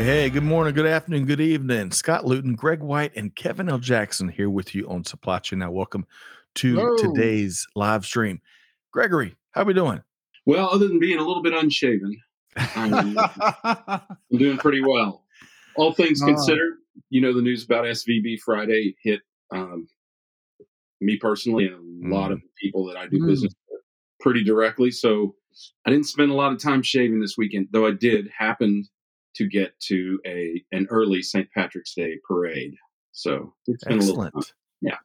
Hey, good morning, good afternoon, good evening. Scott Luton, Greg White, and Kevin L. Jackson here with you on Supply Chain. Now, welcome to Hello. today's live stream. Gregory, how are we doing? Well, other than being a little bit unshaven, I'm, I'm doing pretty well. All things Uh. Considered, you know, the news about SVB Friday hit um, me personally and a lot of people that I do Mm. business with pretty directly. So I didn't spend a lot of time shaving this weekend, though I did happen to get to a an early St. Patrick's Day parade. So did spend a little Excellent. Yeah.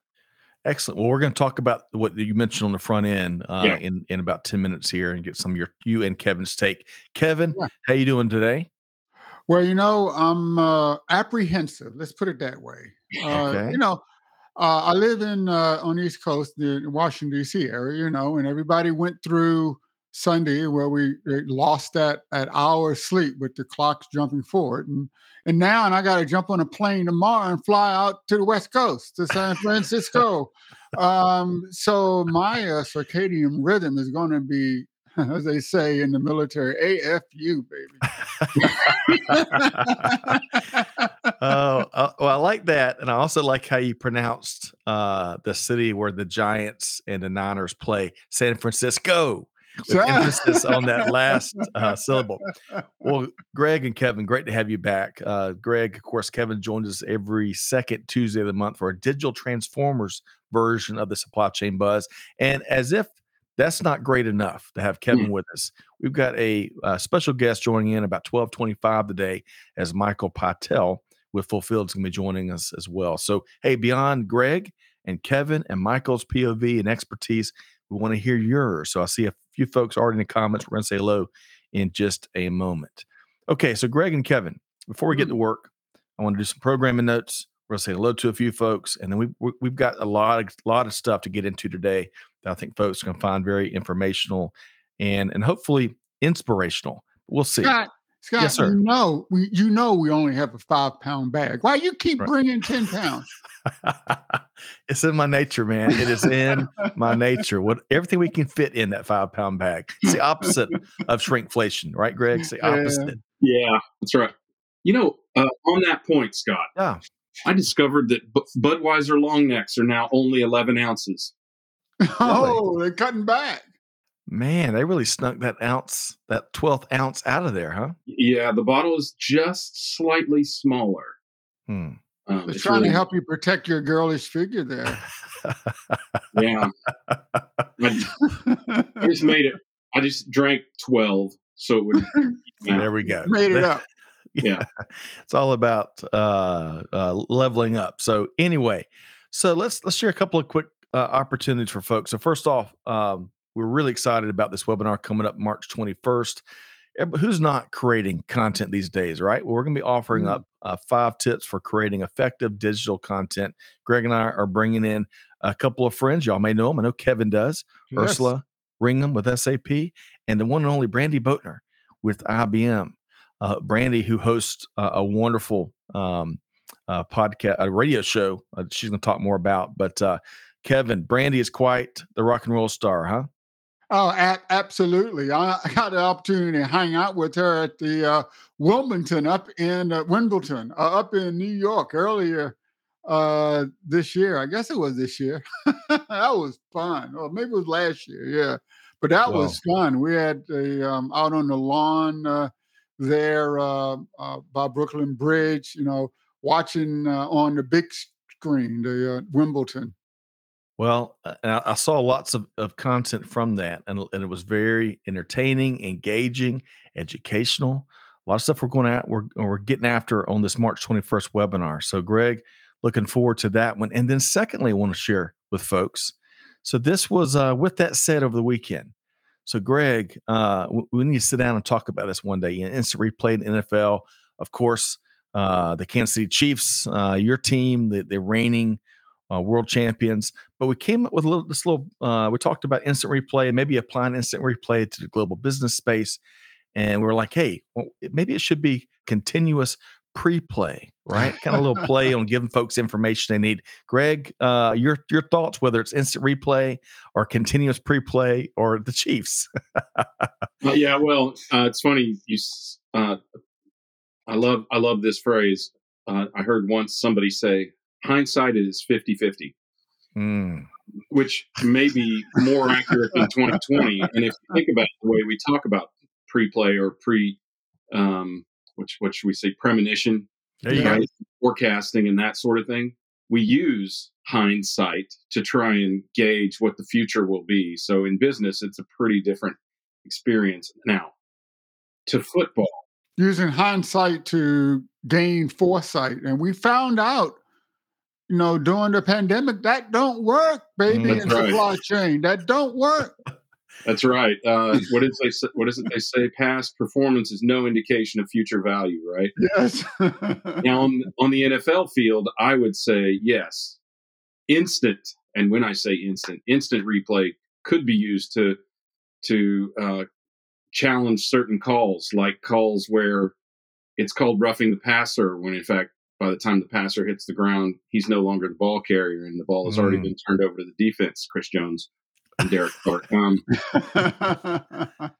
Excellent. Well, we're going to talk about what you mentioned on the front end uh, Yeah. in in about ten minutes here, and get some of your you and Kevin's take. Kevin, Yeah. how you doing today? Well, you know, I'm uh, apprehensive. Let's put it that way. Uh, Okay. You know, uh, I live in uh, on the East Coast, the Washington D.C. area. You know, and everybody went through Sunday where we uh, lost that that hour sleep with the clocks jumping forward, and and now, and I got to jump on a plane tomorrow and fly out to the West Coast to San Francisco. um, so my uh, circadian rhythm is going to be, as they say in the military, AFU, baby. Oh, uh, well, I like that, and I also like how you pronounced uh, the city where the Giants and the Niners play, San Francisco, with emphasis on that last uh, syllable. Well, Greg and Kevin, great to have you back. Uh, Greg, of course, Kevin joins us every second Tuesday of the month for a digital transformers version of the supply chain buzz. And as if that's not great enough to have Kevin with us, we've got a, uh special guest joining in about twelve twenty-five today, as Michael Pytel with Fulfilld is going to be joining us as well. So, hey, beyond Greg and Kevin and Michael's POV and expertise, we want to hear yours. So I see a few folks already in the comments. We're going to say hello in just a moment. Okay, so Greg and Kevin, before we get mm-hmm. to work, I want to do some programming notes. We're going to say hello to a few folks, and then we, we we've got a lot of lot of stuff to get into today that I think folks can find very informational and and hopefully inspirational. We'll see. Scott, Yes, sir. you know, we you know we only have a five pound bag. Why you keep Right. bringing ten pounds? it's in my nature, man. It is in my nature. What everything we can fit in that five pound bag. It's the opposite of shrinkflation, right, Greg? It's the opposite. Yeah, that's right. You know, uh, on that point, Scott, Yeah. I discovered that Bu- Budweiser long necks are now only 11 ounces. oh, they're cutting back. Man, they really snuck that ounce, that 12th ounce out of there, huh? Yeah, the bottle is just slightly smaller. Hmm. Um, They're it's trying really- to help you protect your girlish figure there. Yeah, I, I just made it. I just drank 12, so it would. there we go. Made it up. Yeah. it's all about uh, uh, leveling up. So anyway, so let's let's share a couple of quick uh, opportunities for folks. So first off, um, we're really excited about this webinar coming up March 21st. Who's not creating content these days, right? Well, we're going to be offering Mm. up uh, five tips for creating effective digital content. Greg and I are bringing in a couple of friends. Y'all may know them. I know Kevin does. Yes. Ursula Ringham with SAP, and the one and only Brandy Boatner with IBM. Uh, Brandy, who hosts uh, a wonderful um, uh, podcast, a radio show. Uh, she's going to talk more about. But uh, Kevin, Brandy is quite the rock and roll star, huh? Oh, a- absolutely. I, I got the opportunity to hang out with her at the uh, Wilmington up in uh, Wimbledon, uh, up in New York earlier uh, this year. I guess it was this year. that was fun. Or maybe it was last year. Yeah. But that was fun. We had a, um, out on the lawn uh, there uh, uh, by Brooklyn Bridge, you know, watching uh, on the big screen, the uh, Wimbledon. Well, uh, I, saw lots of, of content from that, and, and it was very entertaining, engaging, educational. A lot of stuff we're going at, we're, we're getting after on this March 21st webinar. So, Greg, looking forward to that one. And then, secondly, I want to share with folks. So, this was uh, with that said over the weekend. So, Greg, uh, we need to sit down and talk about this one day. Instant replay in NFL, of course, uh, the Kansas City Chiefs, uh, your team, the, the reigning uh, world champions. But we came up with a little, this little, uh, we talked about instant replay and maybe applying instant replay to the global business space. And we are like, hey, well, maybe it should be continuous pre-play, right? kind of a little play on giving folks information they need. Greg, uh, your your thoughts, whether it's instant replay or continuous pre-play or the Chiefs? uh, yeah, well, uh, it's funny. You, uh, I love I love this phrase. Uh, I heard once somebody say, "Hindsight is 50-50. Mm. which may be more accurate than 2020. And if you think about the way we talk about pre-play or pre um, which what should we say premonition right? forecasting and that sort of thing we use hindsight to try and gauge what the future will be so in business it's a pretty different experience now to football using hindsight to gain foresight and we found out you know during the pandemic that don't work baby mm, in right. supply chain that don't work That's right. Uh, what is they say, what is it they say? Past performance is no indication of future value, right? Yes. now on on the NFL field, I would say yes. Instant, and when I say instant, instant replay could be used to to uh, challenge certain calls, like calls where it's called roughing the passer, when in fact by the time the passer hits the ground, he's no longer the ball carrier, and the ball has mm. already been turned over to the defense. Chris Jones and Derek Clark. Um,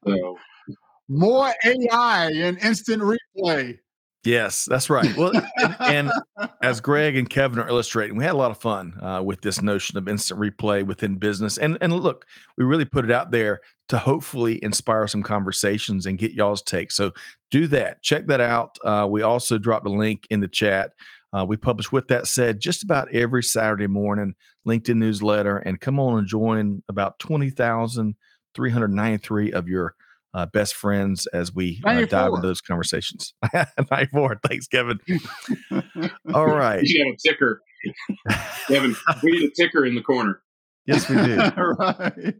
so more AI and instant replay. Yes, that's right. Well, and, and, as Greg and Kevin are illustrating, we had a lot of fun uh, with this notion of instant replay within business. And and look, we really put it out there to hopefully inspire some conversations and get y'all's take. So do that. Check that out. Uh, we also dropped a link in the chat uh, we publish with that said just about every Saturday morning, LinkedIn newsletter, and come on and join about 20,393 of your uh, best friends as we uh, dive into those conversations. 94. Thanks, Kevin. All right. You have a ticker. Kevin, we need a ticker in the corner. Yes, we do. right.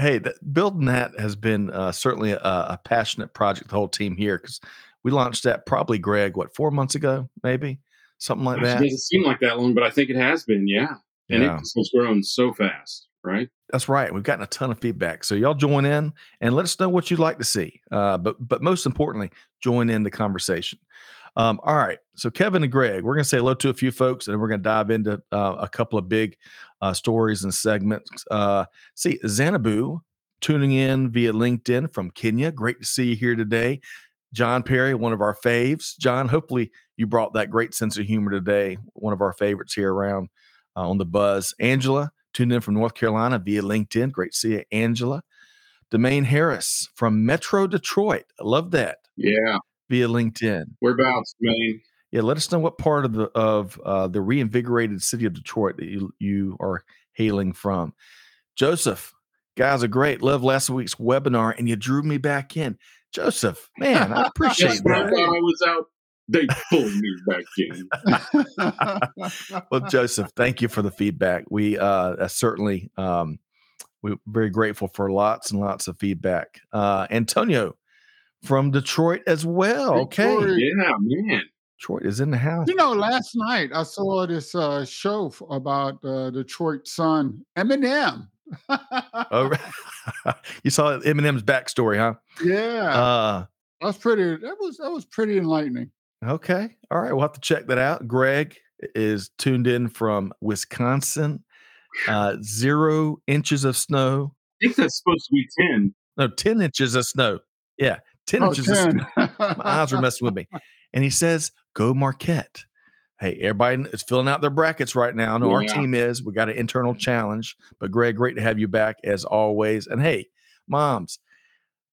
Hey, that, building that has been uh, certainly a, a, passionate project, the whole team here, because we launched that probably, Greg, what, four months ago, maybe? something like that. It doesn't seem like that long, but I think it has been. Yeah, and yeah. it's grown so fast. Right. That's right. We've gotten a ton of feedback. So y'all join in and let us know what you'd like to see. Uh, but but most importantly, join in the conversation. Um, all right. So Kevin and Greg, we're going to say hello to a few folks, and we're going to dive into uh, a couple of big uh, stories and segments. Uh, see, Xanabu tuning in via LinkedIn from Kenya. Great to see you here today. John Perry, one of our faves. John, hopefully you brought that great sense of humor today. One of our favorites here around uh, on the buzz. Angela, tuned in from North Carolina via LinkedIn. Great to see you, Angela. Domain Harris from Metro Detroit. I love that. Yeah. Via LinkedIn. Whereabouts, Domain? Yeah, let us know what part of the of uh, the reinvigorated city of Detroit that you you are hailing from. Joseph, guys are great. Love last week's webinar, and you drew me back in. Joseph, man, I appreciate that. I thought I was out. They pulled me back in. well, Joseph, thank you for the feedback. We uh, certainly um, we're very grateful for lots and lots of feedback. Uh, Antonio from Detroit as well. Okay, yeah, man. Detroit is in the house. You know, last night I saw this uh, show about uh, Detroit son Eminem oh, you saw Eminem's backstory, huh? Yeah. Uh, that's pretty. That was that was pretty enlightening. Okay. All right. We'll have to check that out. Greg is tuned in from Wisconsin. Uh, zero inches of snow. I think that's supposed to be ten. No, ten inches of snow. Yeah, ten oh, inches. 10. My eyes are messing with me. And he says, "Go Marquette." hey, everybody is filling out their brackets right now. I know yeah. our team is. We got an internal challenge. But Greg, great to have you back as always. And hey, moms,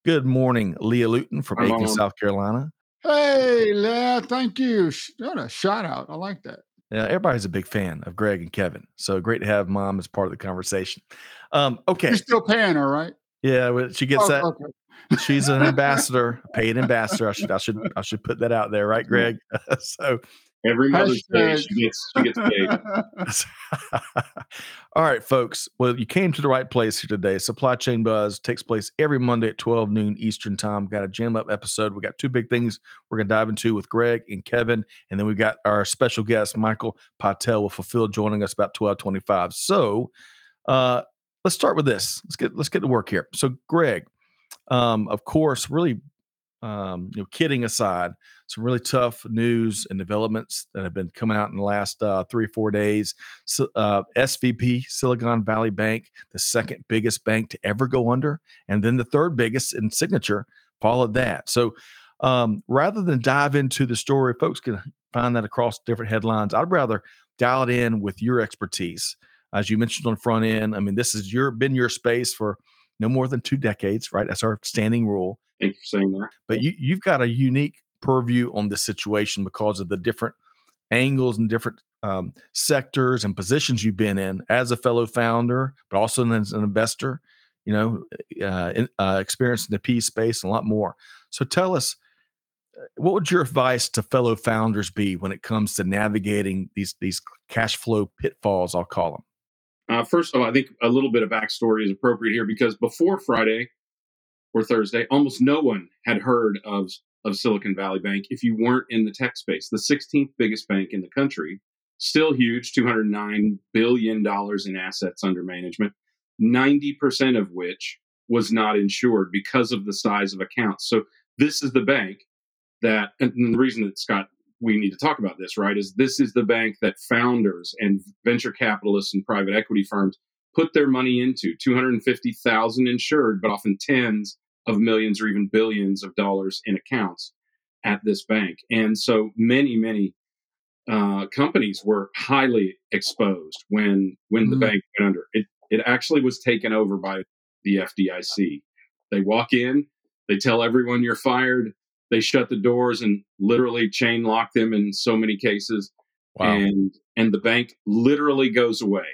good morning, Leah Luton from Aiken, South Carolina. Hey, Leah, thank you. What a shout out. I like that. Yeah, everybody's a big fan of Greg and Kevin. So great to have mom as part of the conversation. Um, okay. You're still paying her, right? Yeah, she gets oh, that. Okay. She's an ambassador, paid ambassador. I should I should I should put that out there, right, Greg? so Every Mother's Day, she gets, she gets paid. All right, folks. Well, you came to the right place here today. Supply Chain Buzz takes place every Monday at 12 noon Eastern Time. Got a jam up episode. We got two big things we're going to dive into with Greg and Kevin. And then we got our special guest, Michael Pytel, will fulfill joining us about 1225. So uh, let's start with this. Let's get let's get to work here. So, Greg, um, of course, really um, you know, kidding aside, some really tough news and developments that have been coming out in the last uh, three, four days. So, uh, SVB, Silicon Valley Bank, the second biggest bank to ever go under, and then the third biggest in signature followed that. So, um, rather than dive into the story, folks can find that across different headlines. I'd rather dial it in with your expertise. As you mentioned on the front end, I mean, this has your been your space for no more than two decades, right? That's our standing rule. Thank you for saying that. But you, you've got a unique purview on this situation because of the different angles and different um, sectors and positions you've been in as a fellow founder, but also as an investor. You know, uh, in, uh, experience in the P space and a lot more. So tell us, uh, what would your advice to fellow founders be when it comes to navigating these these cash flow pitfalls? I'll call them. Uh, first of all, I think a little bit of backstory is appropriate here because before Friday or Thursday, almost no one had heard of, of Silicon Valley Bank if you weren't in the tech space. The 16th biggest bank in the country, still huge, $209 billion in assets under management, 90% of which was not insured because of the size of accounts. So this is the bank that, and the reason that Scott we need to talk about this, right? Is this is the bank that founders and venture capitalists and private equity firms put their money into 250,000 insured, but often tens of millions or even billions of dollars in accounts at this bank. And so many, many uh, companies were highly exposed when when mm-hmm. the bank went under. It it actually was taken over by the FDIC. They walk in, they tell everyone you're fired, they shut the doors and literally chain lock them in so many cases. Wow. And and the bank literally goes away.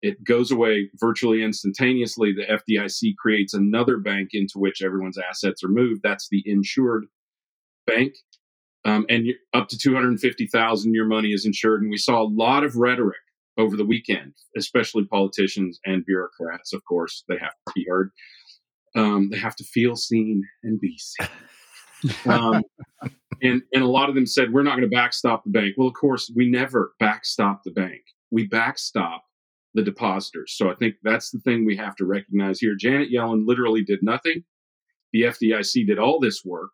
It goes away virtually instantaneously. The FDIC creates another bank into which everyone's assets are moved. That's the insured bank. Um, and up to 250,000 your money is insured. And we saw a lot of rhetoric over the weekend, especially politicians and bureaucrats. Of course, they have to be heard. Um, they have to feel seen and be seen. Um, and and a lot of them said we're not going to backstop the bank. Well, of course, we never backstop the bank. We backstop the depositors. So I think that's the thing we have to recognize here. Janet Yellen literally did nothing. The FDIC did all this work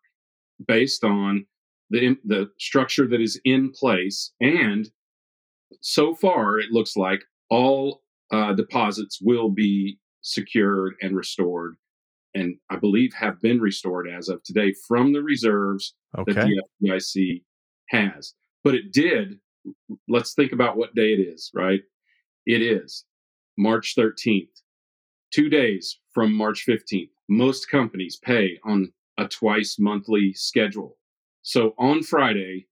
based on the the structure that is in place, and so far it looks like all uh, deposits will be secured and restored and I believe have been restored as of today from the reserves okay. that the FDIC has. But it did. Let's think about what day it is, right? It is March 13th, two days from March 15th. Most companies pay on a twice monthly schedule. So on Friday,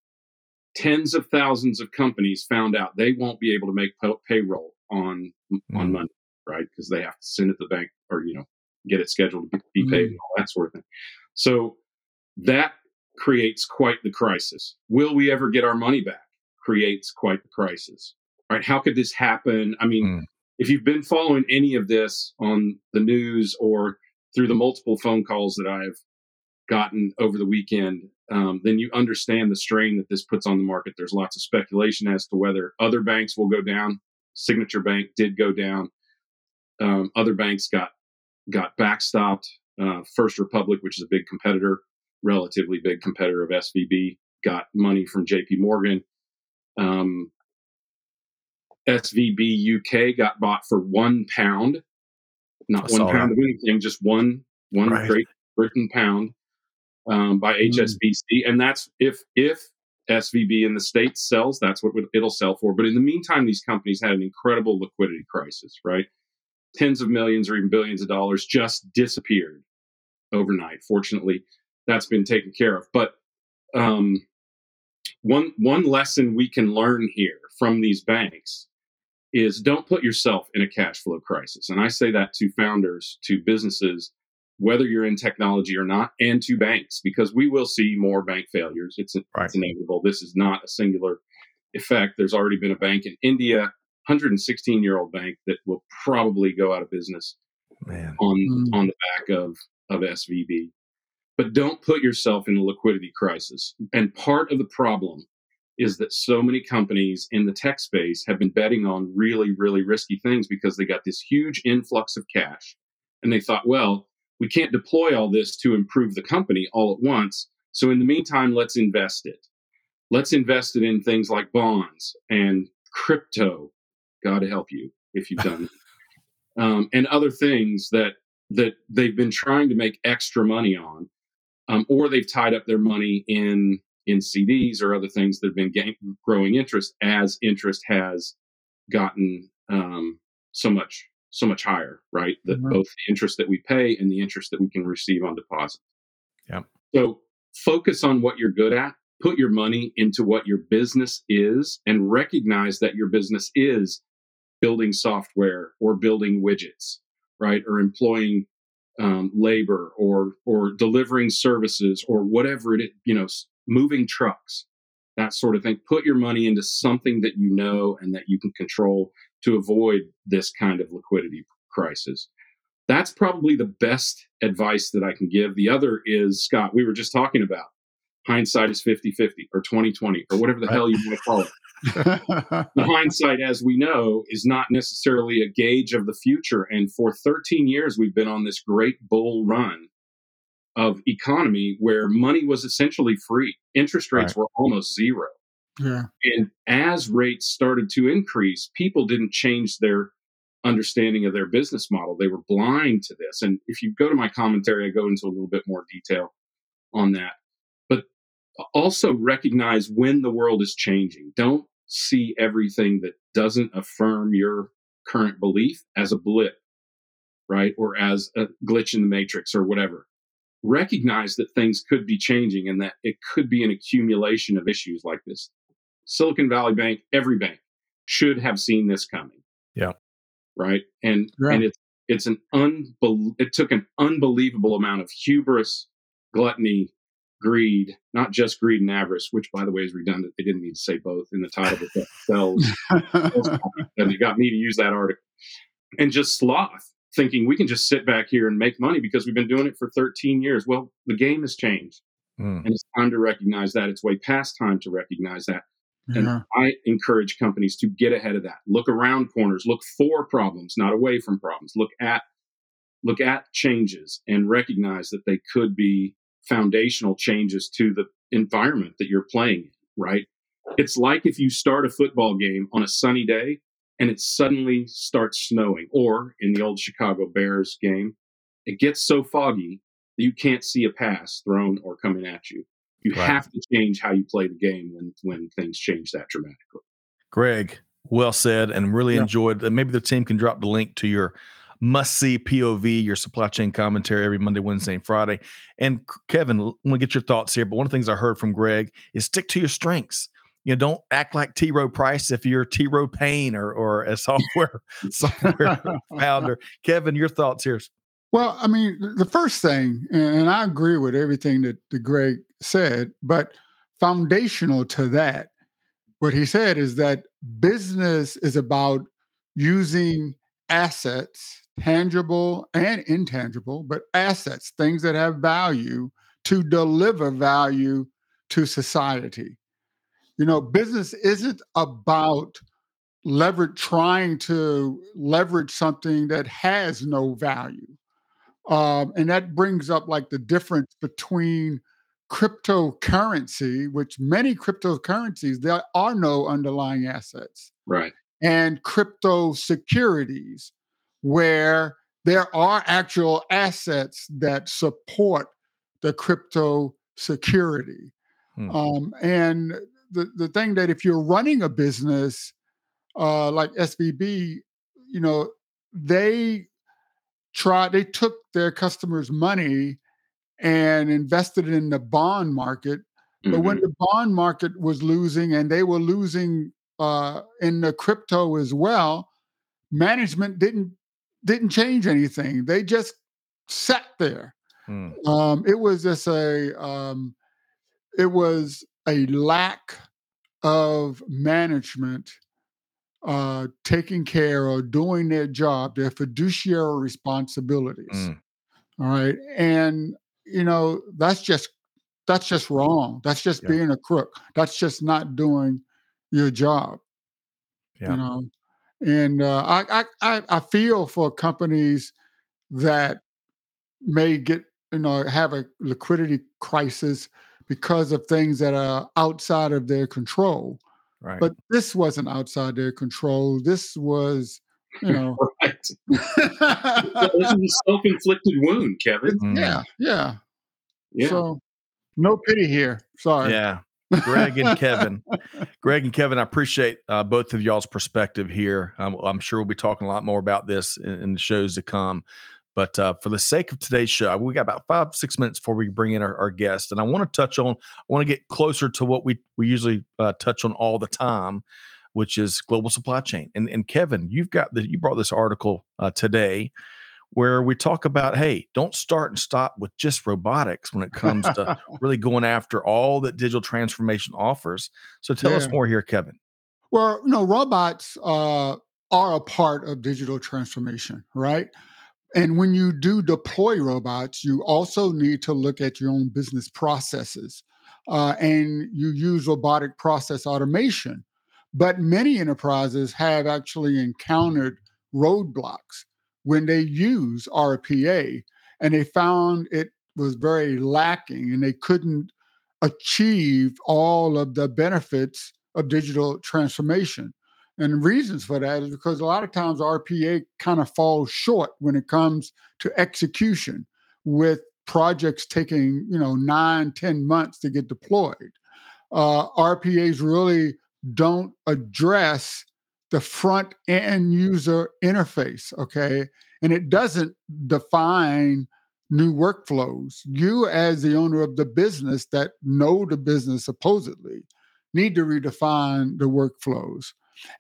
tens of thousands of companies found out they won't be able to make payroll on mm. on Monday, right? Because they have to send it to the bank or you know get it scheduled to be paid, mm-hmm. all that sort of thing. So that creates quite the crisis. Will we ever get our money back? Creates quite the crisis. Right? How could this happen? I mean, mm. if you've been following any of this on the news or through the multiple phone calls that I've gotten over the weekend, um, then you understand the strain that this puts on the market. There's lots of speculation as to whether other banks will go down. Signature Bank did go down. Um, other banks got got backstopped. Uh, First Republic, which is a big competitor, relatively big competitor of SVB, got money from JP Morgan. Um, SVB UK got bought for one pound, not one pound that. of anything, just one one right. Great Britain pound um, by HSBC, mm. and that's if if SVB in the states sells, that's what it'll sell for. But in the meantime, these companies had an incredible liquidity crisis, right? Tens of millions or even billions of dollars just disappeared overnight. Fortunately, that's been taken care of. But um, one one lesson we can learn here from these banks is don't put yourself in a cash flow crisis. And I say that to founders, to businesses, whether you're in technology or not, and to banks, because we will see more bank failures. It's, right. it's inevitable. This is not a singular effect, there's already been a bank in India, 116 year old bank that will probably go out of business Man. on Mm. on the back of of SVB. But don't put yourself in a liquidity crisis. And part of the problem is that so many companies in the tech space have been betting on really, really risky things because they got this huge influx of cash. And they thought, well, we can't deploy all this to improve the company all at once. So in the meantime, let's invest it. Let's invest it in things like bonds and crypto. God help you if you've done that. Um, and other things that that they've been trying to make extra money on, um, or they've tied up their money in in CDs or other things that have been gain, growing interest as interest has gotten um, so much so much higher, right? That Mhm. both the interest that we pay and the interest that we can receive on deposit. Yep. So focus on what you're good at. Put your money into what your business is, and recognize that your business is building software or building widgets, right? Or employing um, labor or or delivering services or whatever it is, you know, moving trucks, that sort of thing. Put your money into something that you know and that you can control to avoid this kind of liquidity crisis. That's probably the best advice that I can give. The other is Scott, we were just talking about hindsight is 50 50 or 20 20 or whatever the Right. hell you want to call it hindsight, as we know, is not necessarily a gauge of the future. And for 13 years, we've been on this great bull run of economy where money was essentially free. Interest rates Right. were almost zero. yeah. And as rates started to increase, people didn't change their understanding of their business model. They were blind to this. And if you go to my commentary, I go into a little bit more detail on that. But also recognize when the world is changing. Don't see everything that doesn't affirm your current belief as a blip, right? Or as a glitch in the matrix or whatever. Recognize that things could be changing and that it could be an accumulation of issues like this. Silicon Valley Bank, every bank should have seen this coming. Yeah. Right. And Yeah. and it's it's an unbel- it took an unbelievable amount of hubris, gluttony, greed, not just greed and avarice, which by the way is redundant. They didn't need to say both in the title of the sells. and it got me to use that article. And just sloth, thinking we can just sit back here and make money because we've been doing it for 13 years. Well, the game has changed. Mm. And it's time to recognize that. It's way past time to recognize that. And. I encourage companies to get ahead of that. Look around corners, look for problems, not away from problems. Look at look at changes and recognize that they could be foundational changes to the environment that you're playing in, right? It's like if you start a football game on a sunny day and it suddenly starts snowing, or in the old Chicago Bears game, it gets so foggy that you can't see a pass thrown or coming at you. You Right. have to change how you play the game when when things change that dramatically. Greg, well said, and really Yeah. enjoyed. Maybe the team can drop the link to your must see POV, your supply chain commentary every Monday, Wednesday, and Friday. And Kevin, I want to get your thoughts here. But one of the things I heard from Greg is stick to your strengths. You know, don't act like T. Rowe Price if you're T. Rowe Payne or or a software software founder. Kevin, your thoughts here. Well, I mean, the first thing, and I agree with everything that, that Greg said, but foundational to that, what he said is that business is about using assets, tangible and intangible, but assets, things that have value to deliver value to society. You know, business isn't about leverage trying to leverage something that has no value um, and that brings up like the difference between cryptocurrency, which many cryptocurrencies, there are no underlying assets, Right. and crypto securities, where there are actual assets that support the crypto security. Hmm. Um, and the, the thing that if you're running a business uh, like SVB, you know, they tried, they took their customers' money and invested it in the bond market. But when Mhm. the bond market was losing and they were losing uh, in the crypto as well, management didn't didn't change anything. They just sat there. Mm. Um, it was just a um, it was a lack of management uh, taking care or doing their job, their fiduciary responsibilities. Mm. All right. And, you know, that's just that's just wrong. That's just yeah. being a crook. That's just not doing your job. Yeah. You know, and uh, I, I I feel for companies that may get you know have a liquidity crisis because of things that are outside of their control. Right. But this wasn't outside their control. This was, you know, right. this is a self-inflicted wound, Kevin. Mm. Yeah, yeah, yeah. So no pity here. Sorry. Yeah. Greg and Kevin. Greg and Kevin, I appreciate uh, both of y'all's perspective here. I'm sure we'll be talking a lot more about this in, in the shows to come. But uh, for the sake of today's show, we got about five, six minutes before we bring in our, our guest. And I want to touch on, I want to get closer to what we, we usually uh, touch on all the time, which is global supply chain. And, and Kevin, you've got the, you brought this article uh, today where we talk about hey don't start and stop with just robotics when it comes to really going after all that digital transformation offers. So tell yeah. us more here kevin. Well you know robots uh, are a part of digital transformation right? And when you do deploy robots you also need to look at your own business processes uh, and you use robotic process automation. But many enterprises have actually encountered roadblocks when they use RPA and they found it was very lacking and they couldn't achieve all of the benefits of digital transformation. And reasons for that is because a lot of times RPA kind of falls short when it comes to execution with projects taking, you know, nine, ten months to get deployed. Uh, RPAs really don't address the front end user interface, okay? And it doesn't define new workflows. You, as the owner of the business that know the business supposedly, need to redefine the workflows.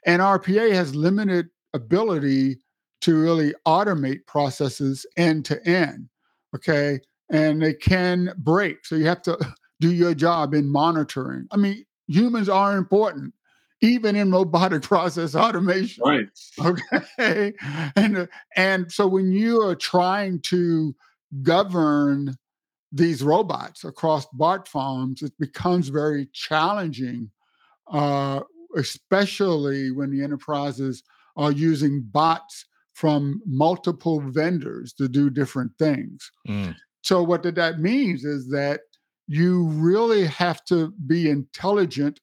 And RPA has limited ability to really automate processes end to end, okay? And they can break. So you have to do your job in monitoring. I mean, humans are important even in robotic process automation. Right. Okay. And and so when you are trying to govern these robots across bot farms, it becomes very challenging, uh, especially when the enterprises are using bots from multiple vendors to do different things. Mm. So what that means is that you really have to be intelligent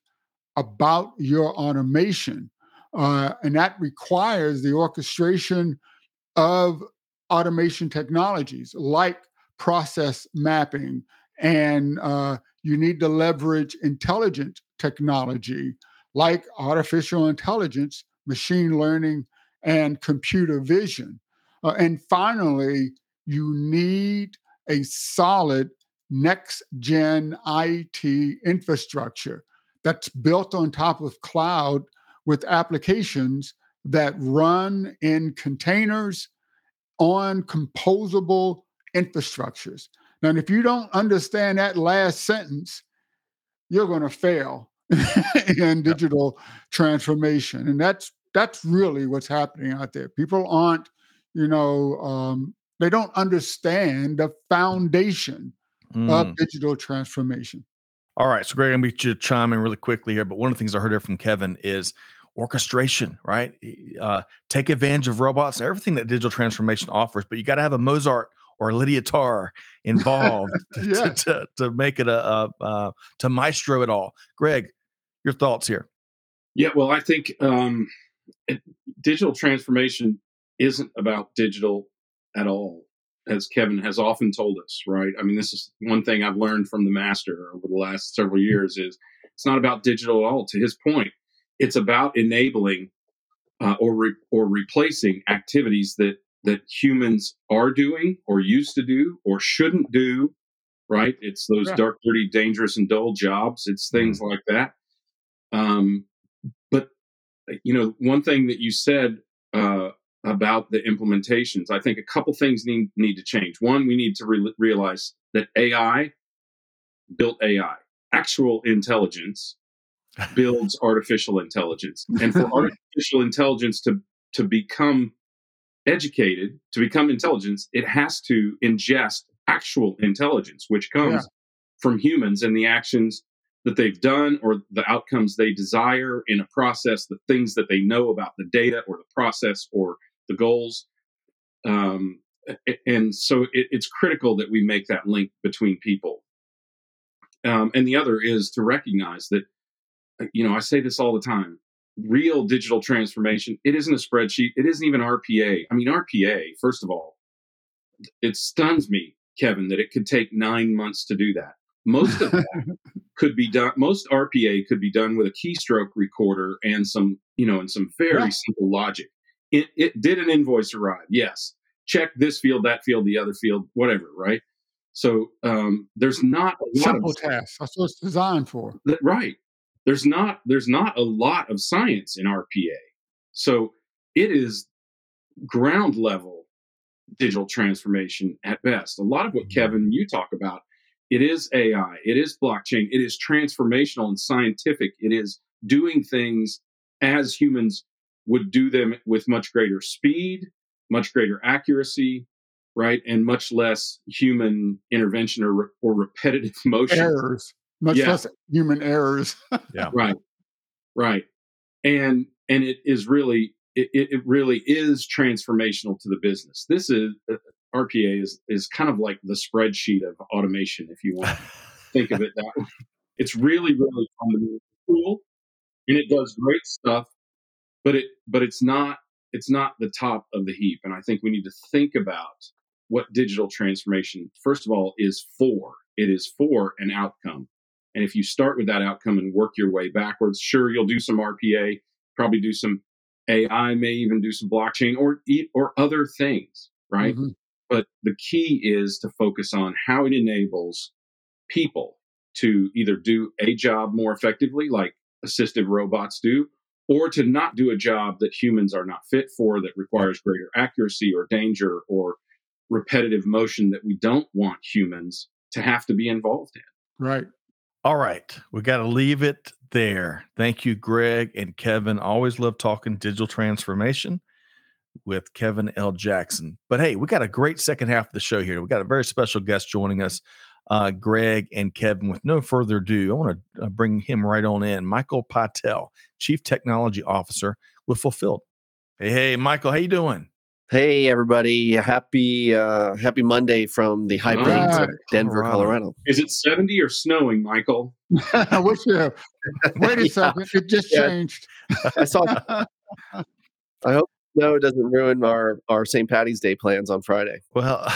about your automation. Uh, and that requires the orchestration of automation technologies like process mapping. And uh, you need to leverage intelligent technology like artificial intelligence, machine learning, and computer vision. Uh, and finally, you need a solid next gen IT infrastructure that's built on top of cloud with applications that run in containers on composable infrastructures. Now, if you don't understand that last sentence, you're going to fail in digital transformation, and that's that's really what's happening out there. People aren't, you know, um, they don't understand the foundation mm. of digital transformation. All right. So, Greg, I'm going to chime in really quickly here. But one of the things I heard here from Kevin is orchestration, right? Uh, take advantage of robots and everything that digital transformation offers, but you got to have a Mozart or a Lydia Tár involved yeah. to, to, to, make it a, a, a, to maestro it all. Greg, your thoughts here? Yeah, well, I think um, digital transformation isn't about digital at all as Kevin has often told us, right? I mean, this is one thing I've learned from the master over the last several years is it's not about digital at all. To his point, it's about enabling uh, or re- or replacing activities that that humans are doing or used to do or shouldn't do. Right? It's those yeah. dark, dirty, dangerous, and dull jobs. It's things mm-hmm. like that. Um, but you know, one thing that you said uh, about the implementations. I think a couple things need need to change. One, we need to re- realize that AI built AI, actual intelligence builds artificial intelligence. And for artificial intelligence to, to become educated, to become intelligence, it has to ingest actual intelligence, which comes yeah. from humans and the actions that they've done or the outcomes they desire in a process, the things that they know about the data or the process or the goals. Um, and so it, it's critical that we make that link between people. Um, and the other is to recognize that, uh, you know, I say this all the time real digital transformation, it isn't a spreadsheet, it isn't even RPA. I mean, RPA, first of all, it stuns me, Kevin, that it could take nine months to do that. Most of that could be done. Most RPA could be done with a keystroke recorder and some, you know, and some very simple logic. It, it did an invoice arrive? Yes. Check this field, that field, the other field, whatever. Right. So um, there's not a lot simple task. That's what it's designed for. That, right. There's not there's not a lot of science in RPA. So it is ground level digital transformation at best. A lot of what mm-hmm. Kevin you talk about it is AI, it is blockchain, it is transformational and scientific. It is doing things as humans would do them with much greater speed, much greater accuracy, right, and much less human intervention or, or repetitive motion. Errors, much yeah. less human errors. yeah, right, right, and and it is really it, it really is transformational to the business. This is uh, RPA is is kind of like the spreadsheet of automation, if you want to think of it that way. It's really, really fundamental tool, and it does great stuff, but it but it's not it's not the top of the heap. And I think we need to think about what digital transformation, first of all, is for. It is for an outcome. And if you start with that outcome and work your way backwards, sure, you'll do some RPA, probably do some AI, may even do some blockchain or or other things, right? Mm-hmm. But the key is to focus on how it enables people to either do a job more effectively, like assistive robots do, or to not do a job that humans are not fit for that requires greater accuracy or danger or repetitive motion that we don't want humans to have to be involved in. Right. All right. We got to leave it there. Thank you, Greg and Kevin. Always love talking digital transformation with Kevin L. Jackson. But hey, we got a great second half of the show here. We got a very special guest joining us, uh, Greg and Kevin. With no further ado, I want to uh, bring him right on in. Michael Pytel, Chief Technology Officer with Fulfilld. Hey, hey, Michael, how you doing? Hey everybody! Happy uh, Happy Monday from the high plains of Denver, Colorado. Is it seventy or snowing, Michael? I wish you. Wait a yeah. second! It just yeah. changed. I saw. I hope no, it doesn't ruin our our St. Patty's Day plans on Friday. Well,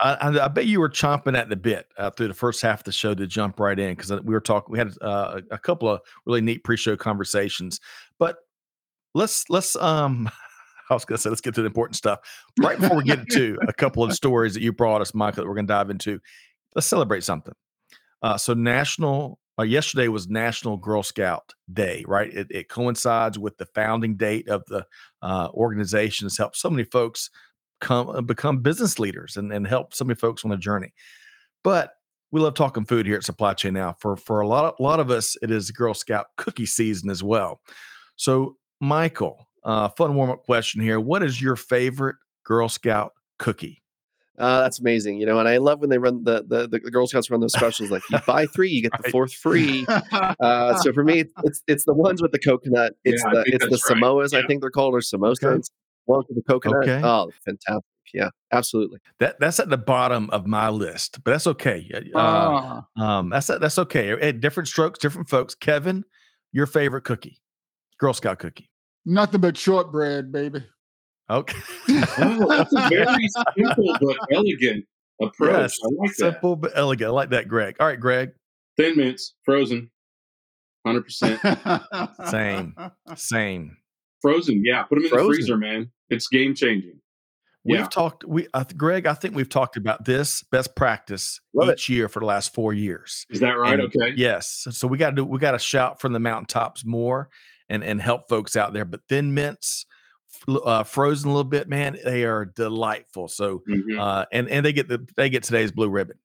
I, I, bet you were chomping at the bit uh, through the first half of the show to jump right in because we were talking. We had uh, a couple of really neat pre-show conversations, but let's let's um. I was going to say, let's get to the important stuff. Right before we get to a couple of stories that you brought us, Michael, that we're going to dive into, let's celebrate something. Uh, so, National uh, yesterday was National Girl Scout Day, right? It, it coincides with the founding date of the uh, organization. It's helped so many folks come uh, become business leaders and, and help so many folks on the journey. But we love talking food here at Supply Chain Now. For for a lot of, a lot of us, it is Girl Scout cookie season as well. So, Michael, uh, fun warm up question here: What is your favorite Girl Scout cookie? Uh, that's amazing, you know, and I love when they run the the, the Girl Scouts run those specials like you buy three, you get the fourth free. Uh, so for me, it's it's the ones with the coconut. It's yeah, the it's the right. Samoas, yeah. I think they're called, or samosas. Okay. One with the coconut. Okay. Oh, fantastic! Yeah, absolutely. That that's at the bottom of my list, but that's okay. Uh, oh. um, that's that's okay. different strokes, different folks. Kevin, your favorite cookie, Girl Scout cookie? Nothing but shortbread, baby. Okay. oh, that's a very simple but elegant approach. Yes, I like simple that. but elegant. I like that, Greg. All right, Greg. Thin mints, frozen, hundred percent. Same, same. Frozen, yeah. Put them in frozen. the freezer, man. It's game changing. We've yeah. talked. We, uh, Greg, I think we've talked about this best practice Love each it. year for the last four years. Is that right? And okay. Yes. So we got to do. We got to shout from the mountaintops more and and help folks out there. But thin mints, uh, frozen a little bit, man, they are delightful. So, mm-hmm. uh, and and they get the they get today's blue ribbon.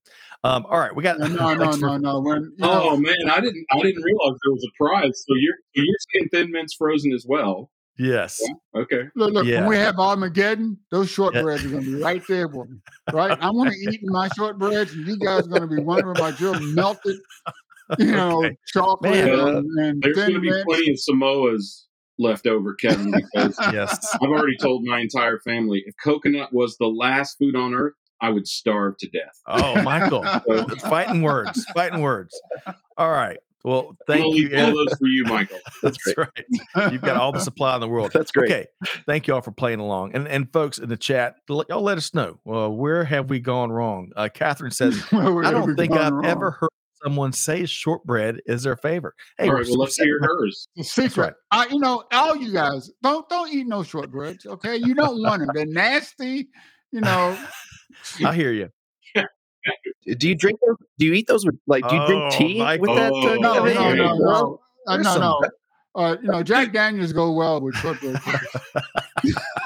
Um, all right, we got. No, no, no, no, no. When, oh man, I didn't, I didn't realize there was a prize. So you're, you're saying Thin Mints frozen as well. Yes. Yeah. Okay. Look, look. Yeah. When we have Armageddon, those shortbreads yeah. are going to be right there with me. Right. I'm going to eat my shortbreads, and you guys are going to be wondering about your melted, you know, okay. chocolate. Man, and, uh, and there's going to be plenty of Samoas left over, Kevin, because yes. I've already told my entire family if coconut was the last food on earth, I would starve to death. Oh, Michael, fighting words, fighting words. All right. Well, thank you. All those for you, Michael. That's, That's right. You've got all the supply in the world. That's great. Okay. Thank you all for playing along. And and folks in the chat, y'all let us know. Well, where have we gone wrong? Uh, Catherine says, I don't think I've wrong? ever heard someone say shortbread is their favorite. Hey, all right, well, let's hear hers. secret. Right. I, you know, all you guys don't don't eat no shortbreads. Okay, you don't want them. They're nasty. You know. I hear you. Do you drink those? Do you eat those with like? Do you drink oh, tea with that? Uh, no, no, no, no, no, uh, no, no. Uh, you know, Jack Daniels go well with shortbread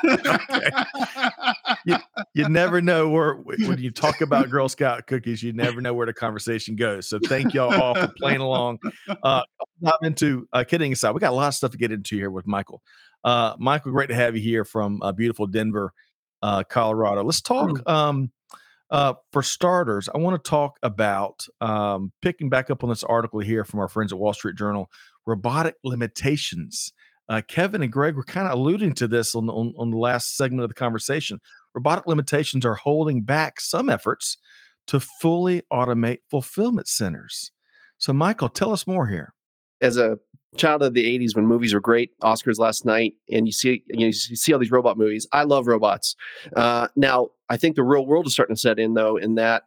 you, you never know where when you talk about Girl Scout cookies, you never know where the conversation goes. So thank y'all all for playing along. Uh, dive into uh, kidding aside, we got a lot of stuff to get into here with Michael. Uh, Michael, great to have you here from uh, beautiful Denver, uh, Colorado. Let's talk. Mm. Um, uh, for starters, I want to talk about um, picking back up on this article here from our friends at Wall Street Journal robotic limitations. Uh, Kevin and Greg were kind of alluding to this on, on, on the last segment of the conversation. Robotic limitations are holding back some efforts to fully automate fulfillment centers. So, Michael, tell us more here. As a child of the 80s when movies were great oscars last night and you see you, know, you see all these robot movies i love robots uh, now i think the real world is starting to set in though in that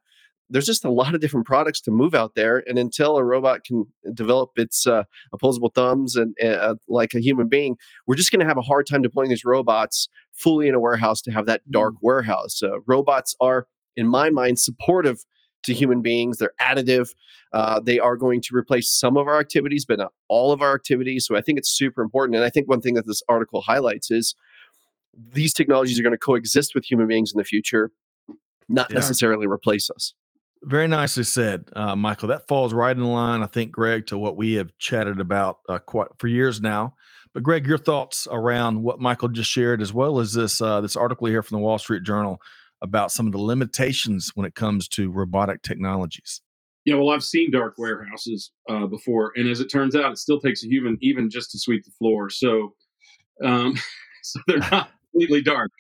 there's just a lot of different products to move out there and until a robot can develop its uh, opposable thumbs and uh, like a human being we're just going to have a hard time deploying these robots fully in a warehouse to have that dark mm. warehouse uh, robots are in my mind supportive to human beings. They're additive. Uh, they are going to replace some of our activities, but not all of our activities. So I think it's super important. And I think one thing that this article highlights is these technologies are going to coexist with human beings in the future, not yeah. necessarily replace us. Very nicely said, uh, Michael. That falls right in line, I think, Greg, to what we have chatted about uh, quite for years now. But Greg, your thoughts around what Michael just shared, as well as this uh, this article here from the Wall Street Journal about some of the limitations when it comes to robotic technologies. Yeah, well, I've seen dark warehouses uh, before, and as it turns out, it still takes a human even just to sweep the floor. So, um, so they're not completely dark.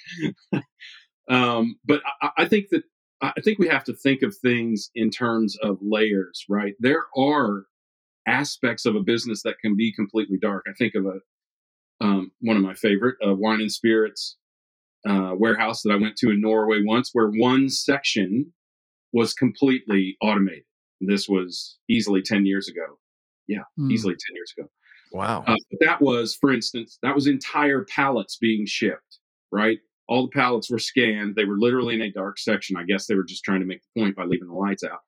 um, but I, I think that I think we have to think of things in terms of layers, right? There are aspects of a business that can be completely dark. I think of a um, one of my favorite uh, wine and spirits uh, warehouse that I went to in Norway once, where one section was completely automated. This was easily 10 years ago. Yeah, mm. easily 10 years ago. Wow. Uh, that was, for instance, that was entire pallets being shipped, right? All the pallets were scanned. They were literally in a dark section. I guess they were just trying to make the point by leaving the lights out.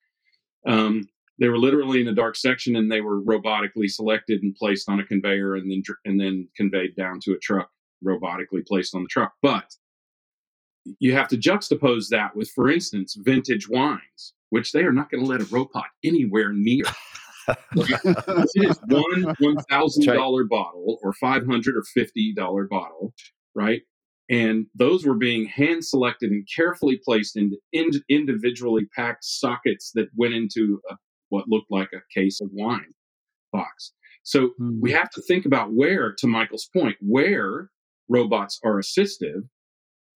Um, they were literally in a dark section and they were robotically selected and placed on a conveyor and then and then conveyed down to a truck robotically placed on the truck. But you have to juxtapose that with, for instance, vintage wines, which they are not going to let a robot anywhere near. it is one one thousand dollar bottle or five hundred or fifty dollar bottle, right? And those were being hand selected and carefully placed into in, individually packed sockets that went into a, what looked like a case of wine box. So mm. we have to think about where, to Michael's point, where robots are assistive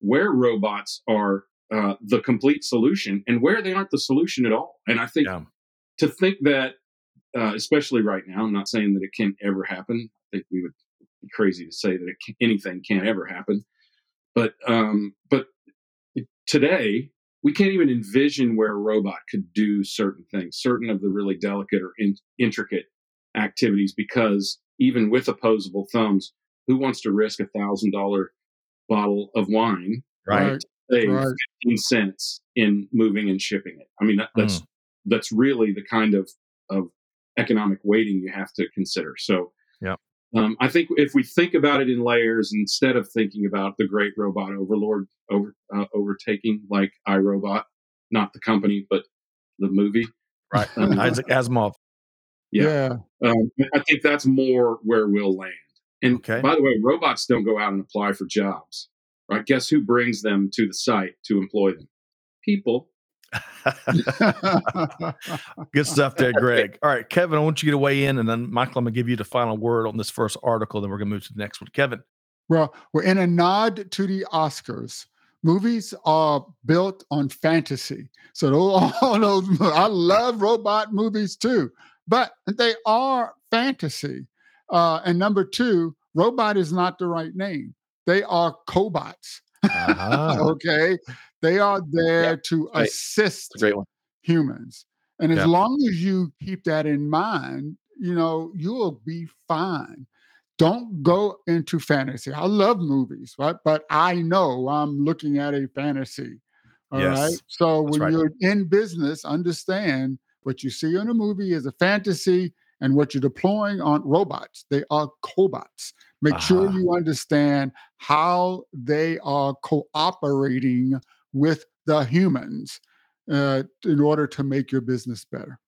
where robots are uh, the complete solution and where they aren't the solution at all. And I think yeah. to think that, uh, especially right now, I'm not saying that it can ever happen. I think we would be crazy to say that can, anything can't ever happen. But um, but today we can't even envision where a robot could do certain things, certain of the really delicate or in, intricate activities, because even with opposable thumbs, who wants to risk a thousand dollar bottle of wine, right? Save right. 15 cents in moving and shipping it. I mean, that, that's mm. that's really the kind of of economic weighting you have to consider. So, yeah. Um, I think if we think about it in layers instead of thinking about the great robot overlord over uh, overtaking like iRobot, not the company, but the movie. Right, um, Isaac Asimov. Yeah, yeah. Um, I think that's more where we'll land. And okay. by the way, robots don't go out and apply for jobs, right? Guess who brings them to the site to employ them? People. Good stuff there, Greg. All right, Kevin, I want you to weigh in, and then Michael, I'm going to give you the final word on this first article. Then we're going to move to the next one. Kevin. Well, we're in a nod to the Oscars. Movies are built on fantasy. So those, all those, I love robot movies too, but they are fantasy. Uh, and number two, robot is not the right name. They are cobots. Uh-huh. okay. They are there yeah, to right. assist humans. And as yeah. long as you keep that in mind, you know, you'll be fine. Don't go into fantasy. I love movies, right? But I know I'm looking at a fantasy. All yes. right. So That's when right. you're in business, understand what you see in a movie is a fantasy and what you're deploying on robots. They are cobots. Make uh-huh. sure you understand how they are cooperating with the humans uh, in order to make your business better.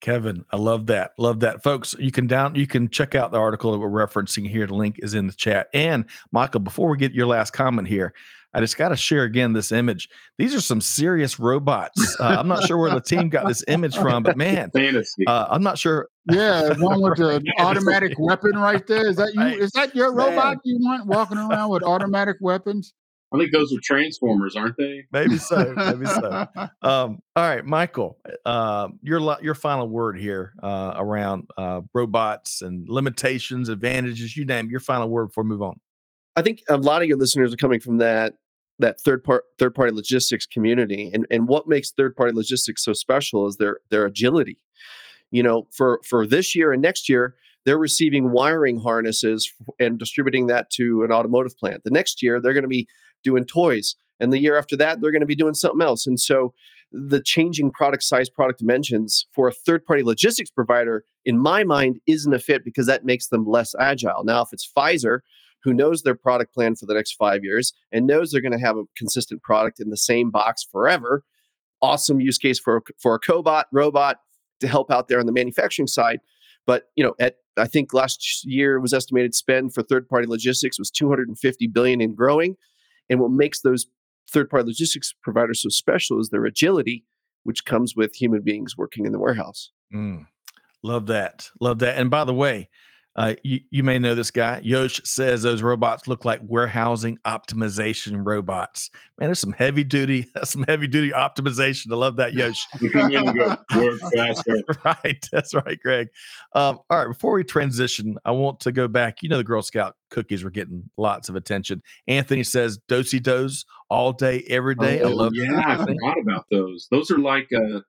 Kevin, I love that. Love that. Folks, you can down you can check out the article that we're referencing here. The link is in the chat. And Michael, before we get your last comment here, I just got to share again this image. These are some serious robots. Uh, I'm not sure where the team got this image from, but man, fantasy. Uh, I'm not sure. Yeah, one with the automatic weapon right there. Is that you? Is that your man. robot you want walking around with automatic weapons? I think those are transformers, aren't they? Maybe so. Maybe so. Um, all right, Michael, uh, your your final word here uh, around uh, robots and limitations, advantages, you name. Your final word before we move on. I think a lot of your listeners are coming from that that third part third party logistics community, and and what makes third party logistics so special is their their agility. You know, for for this year and next year, they're receiving wiring harnesses and distributing that to an automotive plant. The next year, they're going to be doing toys. And the year after that, they're going to be doing something else. And so the changing product size, product dimensions for a third party logistics provider, in my mind, isn't a fit because that makes them less agile. Now, if it's Pfizer, who knows their product plan for the next five years and knows they're going to have a consistent product in the same box forever, awesome use case for, for a cobot robot to help out there on the manufacturing side. But you know, at I think last year was estimated spend for third party logistics was 250 billion and growing. And what makes those third party logistics providers so special is their agility, which comes with human beings working in the warehouse. Mm, love that. Love that. And by the way, uh, you, you may know this guy. Yosh says those robots look like warehousing optimization robots. Man, there's some heavy duty, some heavy duty optimization. I love that, Yosh. work faster. right, that's right, Greg. Um, all right, before we transition, I want to go back. You know, the Girl Scout cookies were getting lots of attention. Anthony says Do-si-dos all day, every day. Oh, I love. Yeah, I forgot about those. Those are like uh,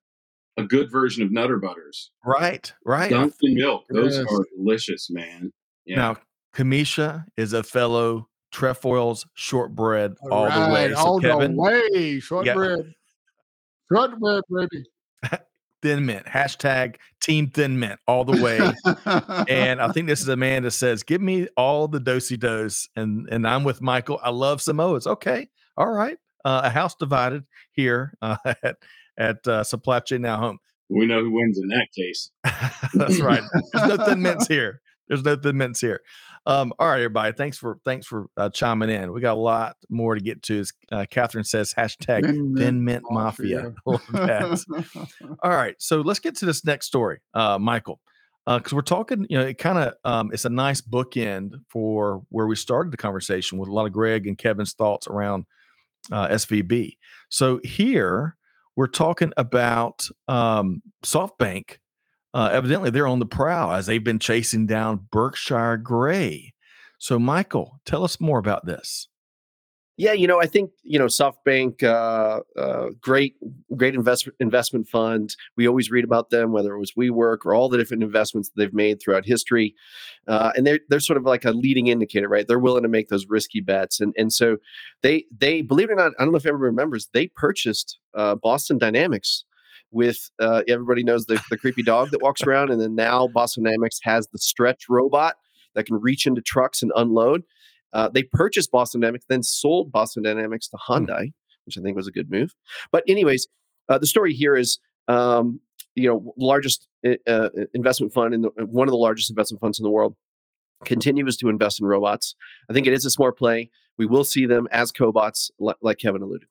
a good version of Nutter Butters. Right, right. Dunkin' milk. Those yes. are delicious, man. Yeah. Now, Kamisha is a fellow trefoils shortbread all, all right, the way. So all Kevin, the way. Shortbread. Yeah. Shortbread, baby. thin mint. Hashtag team thin mint all the way. and I think this is a man that says, give me all the Do-si-dos. And and I'm with Michael. I love Samoas. Okay. All right. Uh, a house divided here uh, at at uh, Supply Chain Now Home. We know who wins in that case. That's right. There's no thin mints here. There's no thin mints here. Um, all right, everybody. Thanks for thanks for uh, chiming in. We got a lot more to get to. As uh, Catherine says, hashtag Thin, Thin Mint Mafia. Mafia. all right, so let's get to this next story, uh, Michael, because uh, we're talking. You know, it kind of um, it's a nice bookend for where we started the conversation with a lot of Greg and Kevin's thoughts around uh, SVB. So here we're talking about um, SoftBank. Uh, evidently, they're on the prowl as they've been chasing down Berkshire Grey. So, Michael, tell us more about this. Yeah, you know, I think you know SoftBank, uh, uh, great, great investment investment fund. We always read about them, whether it was WeWork or all the different investments that they've made throughout history, uh, and they're they're sort of like a leading indicator, right? They're willing to make those risky bets, and and so they they believe it or not, I don't know if everybody remembers, they purchased uh, Boston Dynamics with uh, everybody knows the, the creepy dog that walks around, and then now Boston Dynamics has the stretch robot that can reach into trucks and unload. Uh, they purchased Boston Dynamics, then sold Boston Dynamics to hmm. Hyundai, which I think was a good move. But anyways, uh, the story here is um, you know, largest uh, investment fund in the, one of the largest investment funds in the world continues to invest in robots. I think it is a smart play. We will see them as cobots, like Kevin alluded.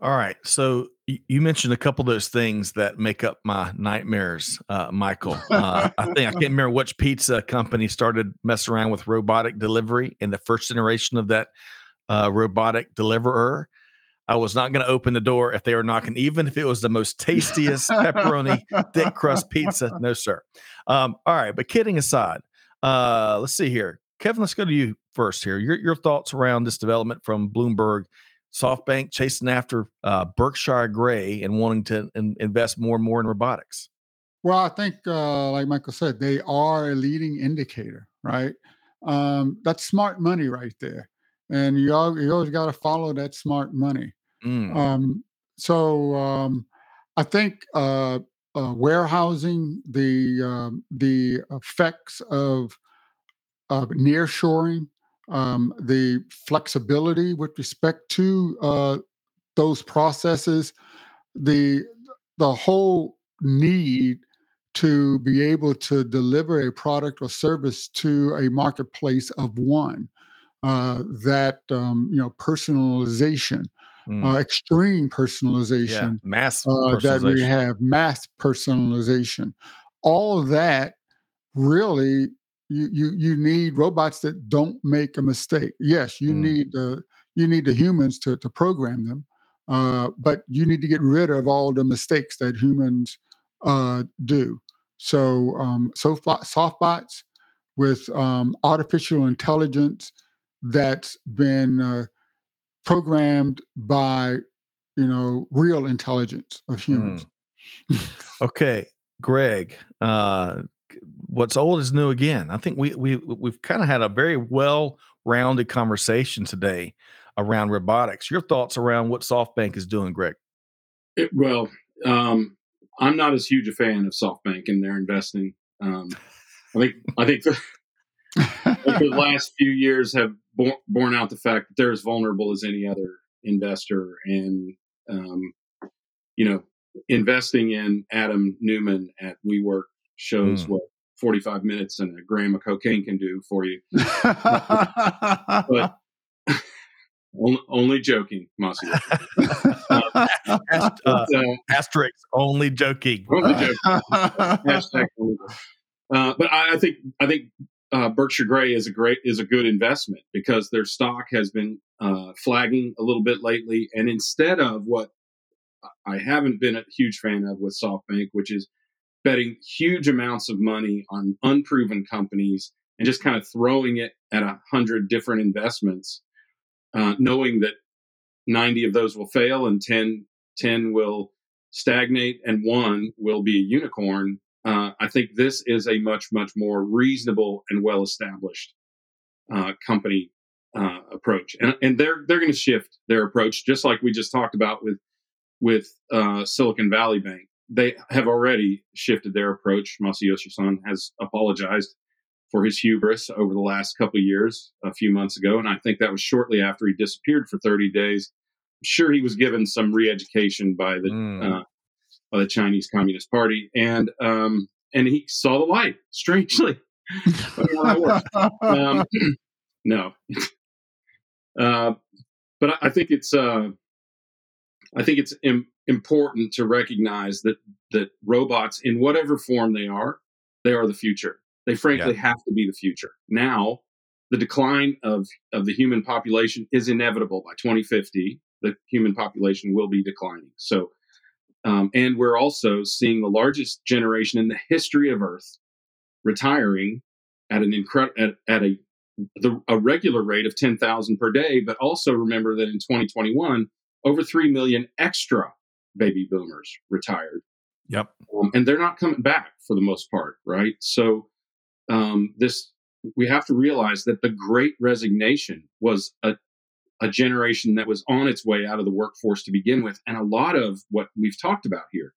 All right. So you mentioned a couple of those things that make up my nightmares, uh, Michael. Uh, I think I can't remember which pizza company started messing around with robotic delivery in the first generation of that uh, robotic deliverer. I was not going to open the door if they were knocking, even if it was the most tastiest pepperoni thick crust pizza. No, sir. Um, all right, but kidding aside, uh, let's see here, Kevin. Let's go to you first here. Your your thoughts around this development from Bloomberg SoftBank chasing after uh, Berkshire Grey and wanting to in, invest more and more in robotics? Well, I think, uh, like Michael said, they are a leading indicator, right? Um, that's smart money right there, and you all, you always got to follow that smart money. Mm. Um, so um, I think uh, uh, warehousing, the um, the effects of of nearshoring um, the flexibility with respect to uh, those processes, the the whole need to be able to deliver a product or service to a marketplace of one. Uh, that um, you know personalization, mm. uh, extreme personalization, yeah. mass personalization. Uh, that we have, mass personalization. All of that really you you you need robots that don't make a mistake. Yes, you mm. need the you need the humans to to program them, uh, but you need to get rid of all the mistakes that humans uh, do. So um, so soft bots with um, artificial intelligence that's been uh, programmed by you know real intelligence of humans. Mm. okay, Greg. Uh, what's old is new again. I think we we we've kind of had a very well rounded conversation today around robotics. Your thoughts around what SoftBank is doing, Greg? It, well, um, I'm not as huge a fan of SoftBank and their investing. Um, I think I think the, the last few years have borne, borne out the fact that they're as vulnerable as any other investor, and um, you know, investing in Adam Neumann at WeWork shows mm. what 45 minutes and a gram of cocaine can do for you. but only, joking, Masa. uh, uh, asterisk, only joking. Only joking. Hashtag only uh, but I, I, think I think uh, Berkshire Grey is a great is a good investment because their stock has been uh, flagging a little bit lately, and instead of what I haven't been a huge fan of with SoftBank, which is betting huge amounts of money on unproven companies and just kind of throwing it at a hundred different investments, uh, knowing that 90 of those will fail and 10, 10 will stagnate and one will be a unicorn. Uh, I think this is a much, much more reasonable and well established uh, company uh, approach. And, and they're, they're going to shift their approach, just like we just talked about with, with uh, Silicon Valley Bank they have already shifted their approach. Masayoshi Son has apologized for his hubris over the last couple of years, a few months ago, and I think that was shortly after he disappeared for 30 days. I'm sure he was given some re-education by the mm. uh, by the Chinese Communist Party, and um, and he saw the light. Strangely, um, no, uh, but I think it's uh, I think it's Im- important to recognize that that robots, in whatever form they are, they are the future. They frankly yeah. have to be the future. Now, the decline of of the human population is inevitable. By 2050, the human population will be declining. So, um, and we're also seeing the largest generation in the history of Earth retiring at an incredible at, at a the, a regular rate of 10,000 per day. But also remember that in 2021, over 3 million extra baby boomers retired. Yep. Um, and they're not coming back for the most part, right? So um, this we have to realize that the great resignation was a, a generation that was on its way out of the workforce to begin with. And a lot of what we've talked about here,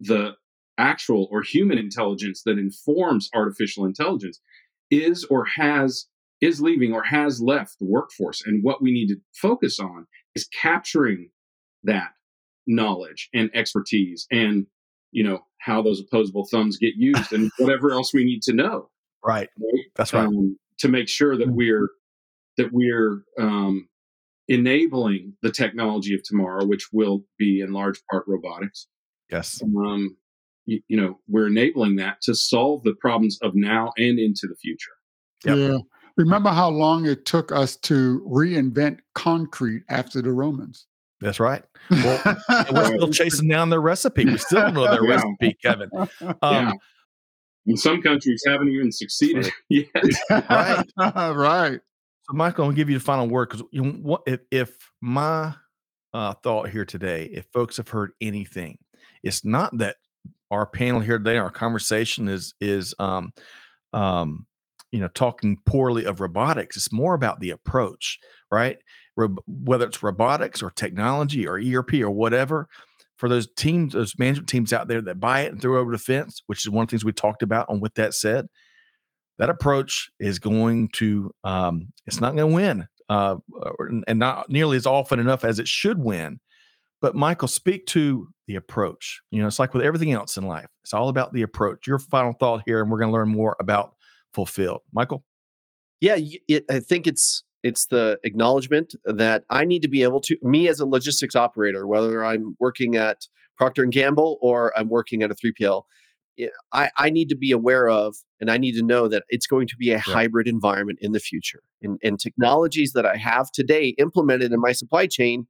the actual or human intelligence that informs artificial intelligence is or has is leaving or has left the workforce and what we need to focus on is capturing that knowledge and expertise and you know how those opposable thumbs get used and whatever else we need to know. Right, right? that's right. Um, to make sure that we're that we're um, enabling the technology of tomorrow which will be in large part robotics. Yes. Um, you, you know we're enabling that to solve the problems of now and into the future. Yep. yeah. Remember how long it took us to reinvent concrete after the romans that's right. Well, we're still chasing down their recipe. We still don't know their yeah. recipe, Kevin. Um, yeah. And some countries haven't even succeeded yet. right. right. So, Michael, I'm gonna give you the final word because you know, if, if my uh, thought here today, if folks have heard anything, it's not that our panel here today, our conversation is is um, um, you know talking poorly of robotics. It's more about the approach, right? Whether it's robotics or technology or ERP or whatever, for those teams, those management teams out there that buy it and throw over the fence, which is one of the things we talked about. On with that said, that approach is going to, um, it's not going to win, uh, and not nearly as often enough as it should win. But Michael, speak to the approach. You know, it's like with everything else in life. It's all about the approach. Your final thought here, and we're going to learn more about Fulfilld. Michael. Yeah, it, I think it's it's the acknowledgement that I need to be able to me as a logistics operator, whether I'm working at Procter and Gamble or I'm working at a 3PL, I, I need to be aware of and I need to know that it's going to be a yeah. hybrid environment in the future. And, and technologies that I have today implemented in my supply chain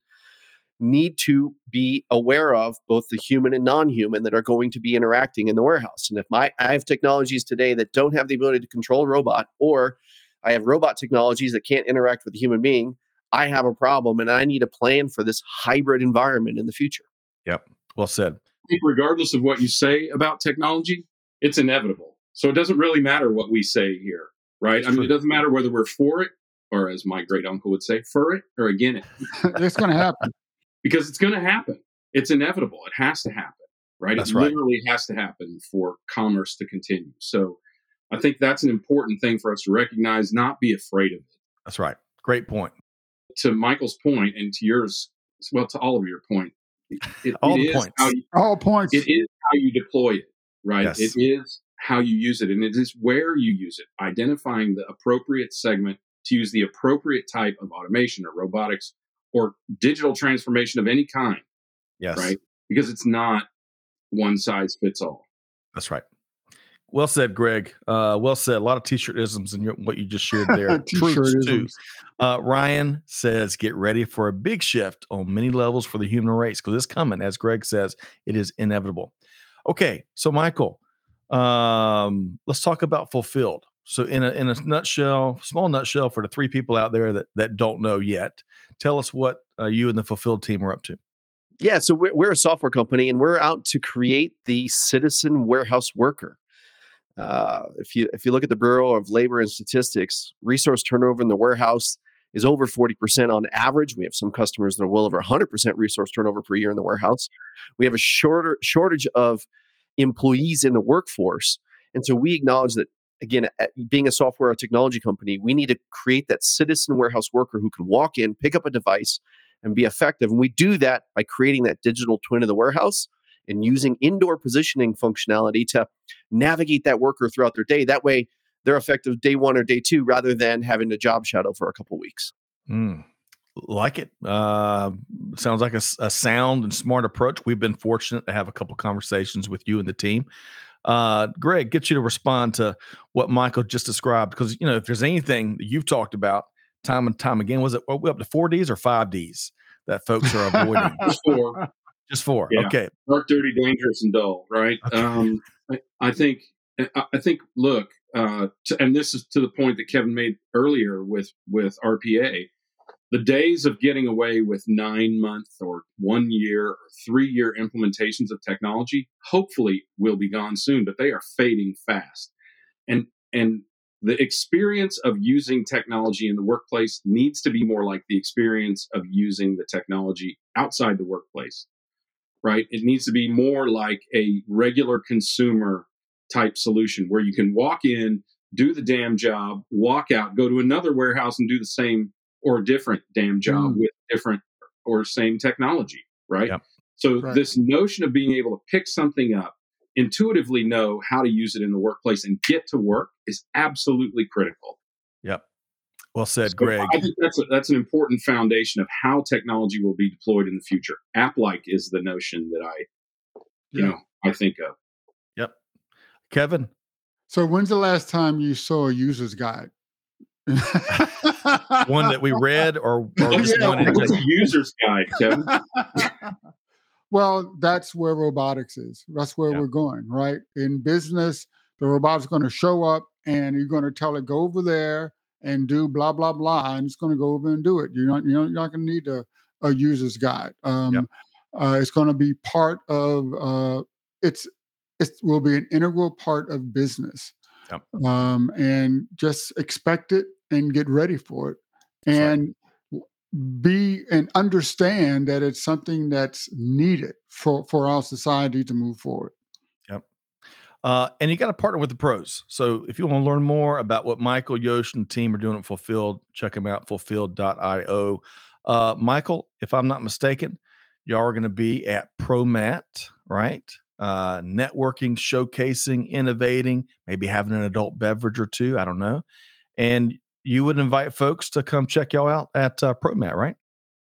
need to be aware of both the human and non-human that are going to be interacting in the warehouse. And if my I have technologies today that don't have the ability to control a robot or I have robot technologies that can't interact with a human being. I have a problem and I need a plan for this hybrid environment in the future. Yep. Well said. Regardless of what you say about technology, it's inevitable. So it doesn't really matter what we say here, right? That's I mean, true. it doesn't matter whether we're for it or, as my great uncle would say, for it or again it. it's going to happen. because it's going to happen. It's inevitable. It has to happen, right? That's it right. literally has to happen for commerce to continue. So I think that's an important thing for us to recognize, not be afraid of it. That's right. Great point. To Michael's point and to yours, well, to all of your point, it, all it points. You, all points. It is how you deploy it, right? Yes. It is how you use it, and it is where you use it. Identifying the appropriate segment to use the appropriate type of automation or robotics or digital transformation of any kind. Yes. Right. Because it's not one size fits all. That's right. Well said, Greg. Uh, well said. A lot of t-shirt isms in your, what you just shared there. Truths too. Uh, Ryan says, "Get ready for a big shift on many levels for the human race because it's coming." As Greg says, it is inevitable. Okay, so Michael, um, let's talk about Fulfilld. So, in a in a nutshell, small nutshell for the three people out there that that don't know yet, tell us what uh, you and the Fulfilld team are up to. Yeah, so we're, we're a software company, and we're out to create the citizen warehouse worker. Uh, if you if you look at the Bureau of Labor and Statistics, resource turnover in the warehouse is over 40% on average. We have some customers that are well over 100% resource turnover per year in the warehouse. We have a shorter shortage of employees in the workforce, and so we acknowledge that again, being a software or technology company, we need to create that citizen warehouse worker who can walk in, pick up a device, and be effective. And we do that by creating that digital twin of the warehouse and using indoor positioning functionality to navigate that worker throughout their day. That way, they're effective day one or day two rather than having a job shadow for a couple weeks. Mm, like it. Uh, sounds like a, a, sound and smart approach. We've been fortunate to have a couple conversations with you and the team. Uh, Greg, get you to respond to what Michael just described because you know if there's anything that you've talked about time and time again, was it are we up to four Ds or five Ds that folks are avoiding? four. Just four. Yeah. Okay. Dark, dirty, dangerous, and dull. Right. Okay. Um, I, I, think. I think. Look, uh, to, and this is to the point that Kevin made earlier with with RPA. The days of getting away with nine month or one year or three year implementations of technology hopefully will be gone soon, but they are fading fast. And and the experience of using technology in the workplace needs to be more like the experience of using the technology outside the workplace right? It needs to be more like a regular consumer type solution where you can walk in, do the damn job, walk out, go to another warehouse and do the same or different damn job mm. with different or same technology, right? Yep. So right. this notion of being able to pick something up, intuitively know how to use it in the workplace and get to work is absolutely critical. Yep. Well said, so Greg. I think that's a, that's an important foundation of how technology will be deployed in the future. App-like is the notion that I, you yeah. know, I think of. Yep. Kevin. So when's the last time you saw a user's guide? one that we read or, or oh, just yeah, one what's a user's guide, Kevin? well, that's where robotics is. That's where yeah. we're going, right? In business, the robot's going to show up and you're going to tell it go over there and do blah blah blah, and it's going to go over and do it. You're not you're not going to need a, a user's guide. Um, yep. uh, it's going to be part of uh, it's it will be an integral part of business. Yep. Um, and just expect it and get ready for it and right. be and understand that it's something that's needed for for our society to move forward uh, and you got to partner with the pros. So if you want to learn more about what michael yosh and team are doing at Fulfilld check them out fulfilld.io uh, michael if i'm not mistaken y'all are going to be at promat right? Uh, networking showcasing innovating maybe having an adult beverage or two i don't know. And you would invite folks to come check y'all out at uh, ProMat, right?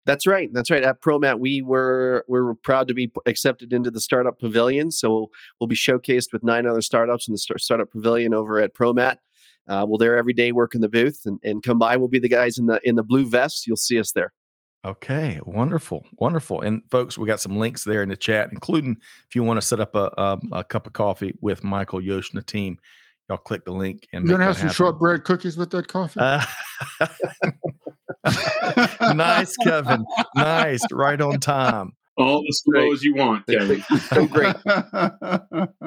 That's right. That's right. At ProMat, we were we were proud to be accepted into the startup pavilion. So we'll be showcased with nine other startups in the startup pavilion over at ProMat. Uh, we'll there every day work in the booth and, and come by. We'll be the guys in the in the blue vests. You'll see us there. Okay, wonderful, wonderful. And folks, we got some links there in the chat, including if you want to set up a, a, um, a cup of coffee with Michael Yosh and the team y'all click the link and you're gonna have some happen. shortbread cookies with that coffee. Uh, nice, Kevin. Nice, right on time. All the slows you want, Kevin. so great.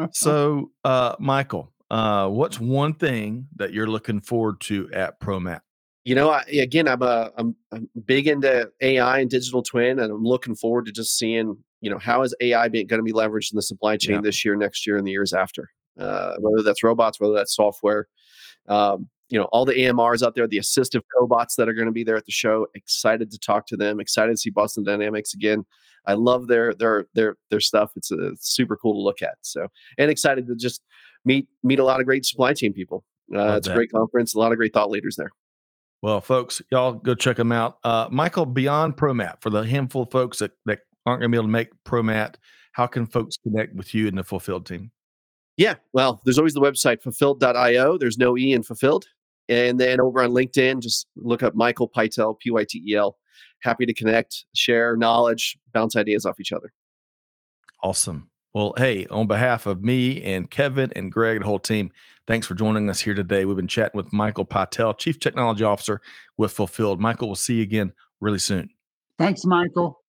so, uh, Michael, uh, what's one thing that you're looking forward to at ProMat? You know, I, again, I'm a I'm, I'm big into AI and digital twin, and I'm looking forward to just seeing you know how is AI going to be leveraged in the supply chain yeah. this year, next year, and the years after uh, whether that's robots, whether that's software. Um, you know, all the AMRs out there, the assistive cobots that are going to be there at the show. Excited to talk to them. Excited to see Boston Dynamics again. I love their their their their stuff. It's, a, it's super cool to look at. So, and excited to just meet meet a lot of great supply chain people. Uh, it's that. a great conference. A lot of great thought leaders there. Well, folks, y'all go check them out. Uh, Michael, beyond ProMat, for the handful of folks that, that aren't going to be able to make ProMat, how can folks connect with you and the Fulfilld team? Yeah, well, there's always the website fulfilld.io. There's no E in Fulfilld. And then over on LinkedIn, just look up Michael Pytel, P Y T E L. Happy to connect, share knowledge, bounce ideas off each other. Awesome. Well, hey, on behalf of me and Kevin and Greg and the whole team, thanks for joining us here today. We've been chatting with Michael Pytel, Chief Technology Officer with Fulfilld. Michael, we'll see you again really soon. Thanks, Michael.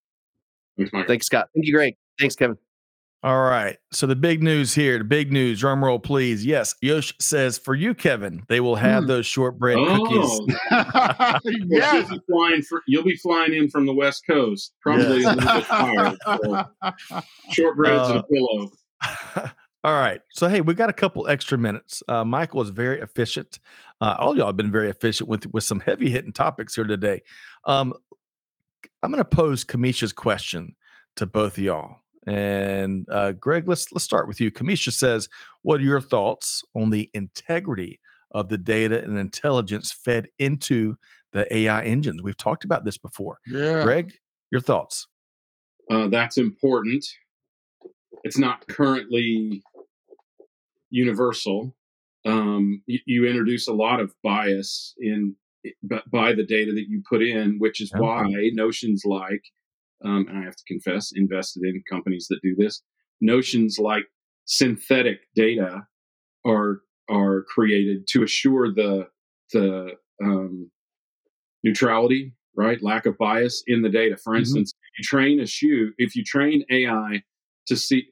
Thanks, Michael. Thanks, Scott. Thank you, Greg. Thanks, Kevin. All right. So the big news here, the big news, drum roll, please. Yes, Yosh says for you, Kevin, they will have mm. those shortbread oh. cookies. yes. You'll be, flying for, you'll be flying in from the West Coast, probably yes. a little bit tired. So shortbreads uh, and a pillow. All right. So hey, we got a couple extra minutes. Uh, Michael is very efficient. Uh, all y'all have been very efficient with with some heavy hitting topics here today. Um, I'm going to pose Kamisha's question to both of y'all. And uh, Greg, let's let's start with you. Kamisha says, "What are your thoughts on the integrity of the data and intelligence fed into the AI engines?" We've talked about this before. Yeah, Greg, your thoughts? Uh, that's important. It's not currently universal. Um, you, you, introduce a lot of bias in by the data that you put in, which is why notions like um, and I have to confess, invested in companies that do this. Notions like synthetic data are are created to assure the the um, neutrality, right? Lack of bias in the data. For mm-hmm. instance, mm-hmm. you train a shoe, if you train AI to see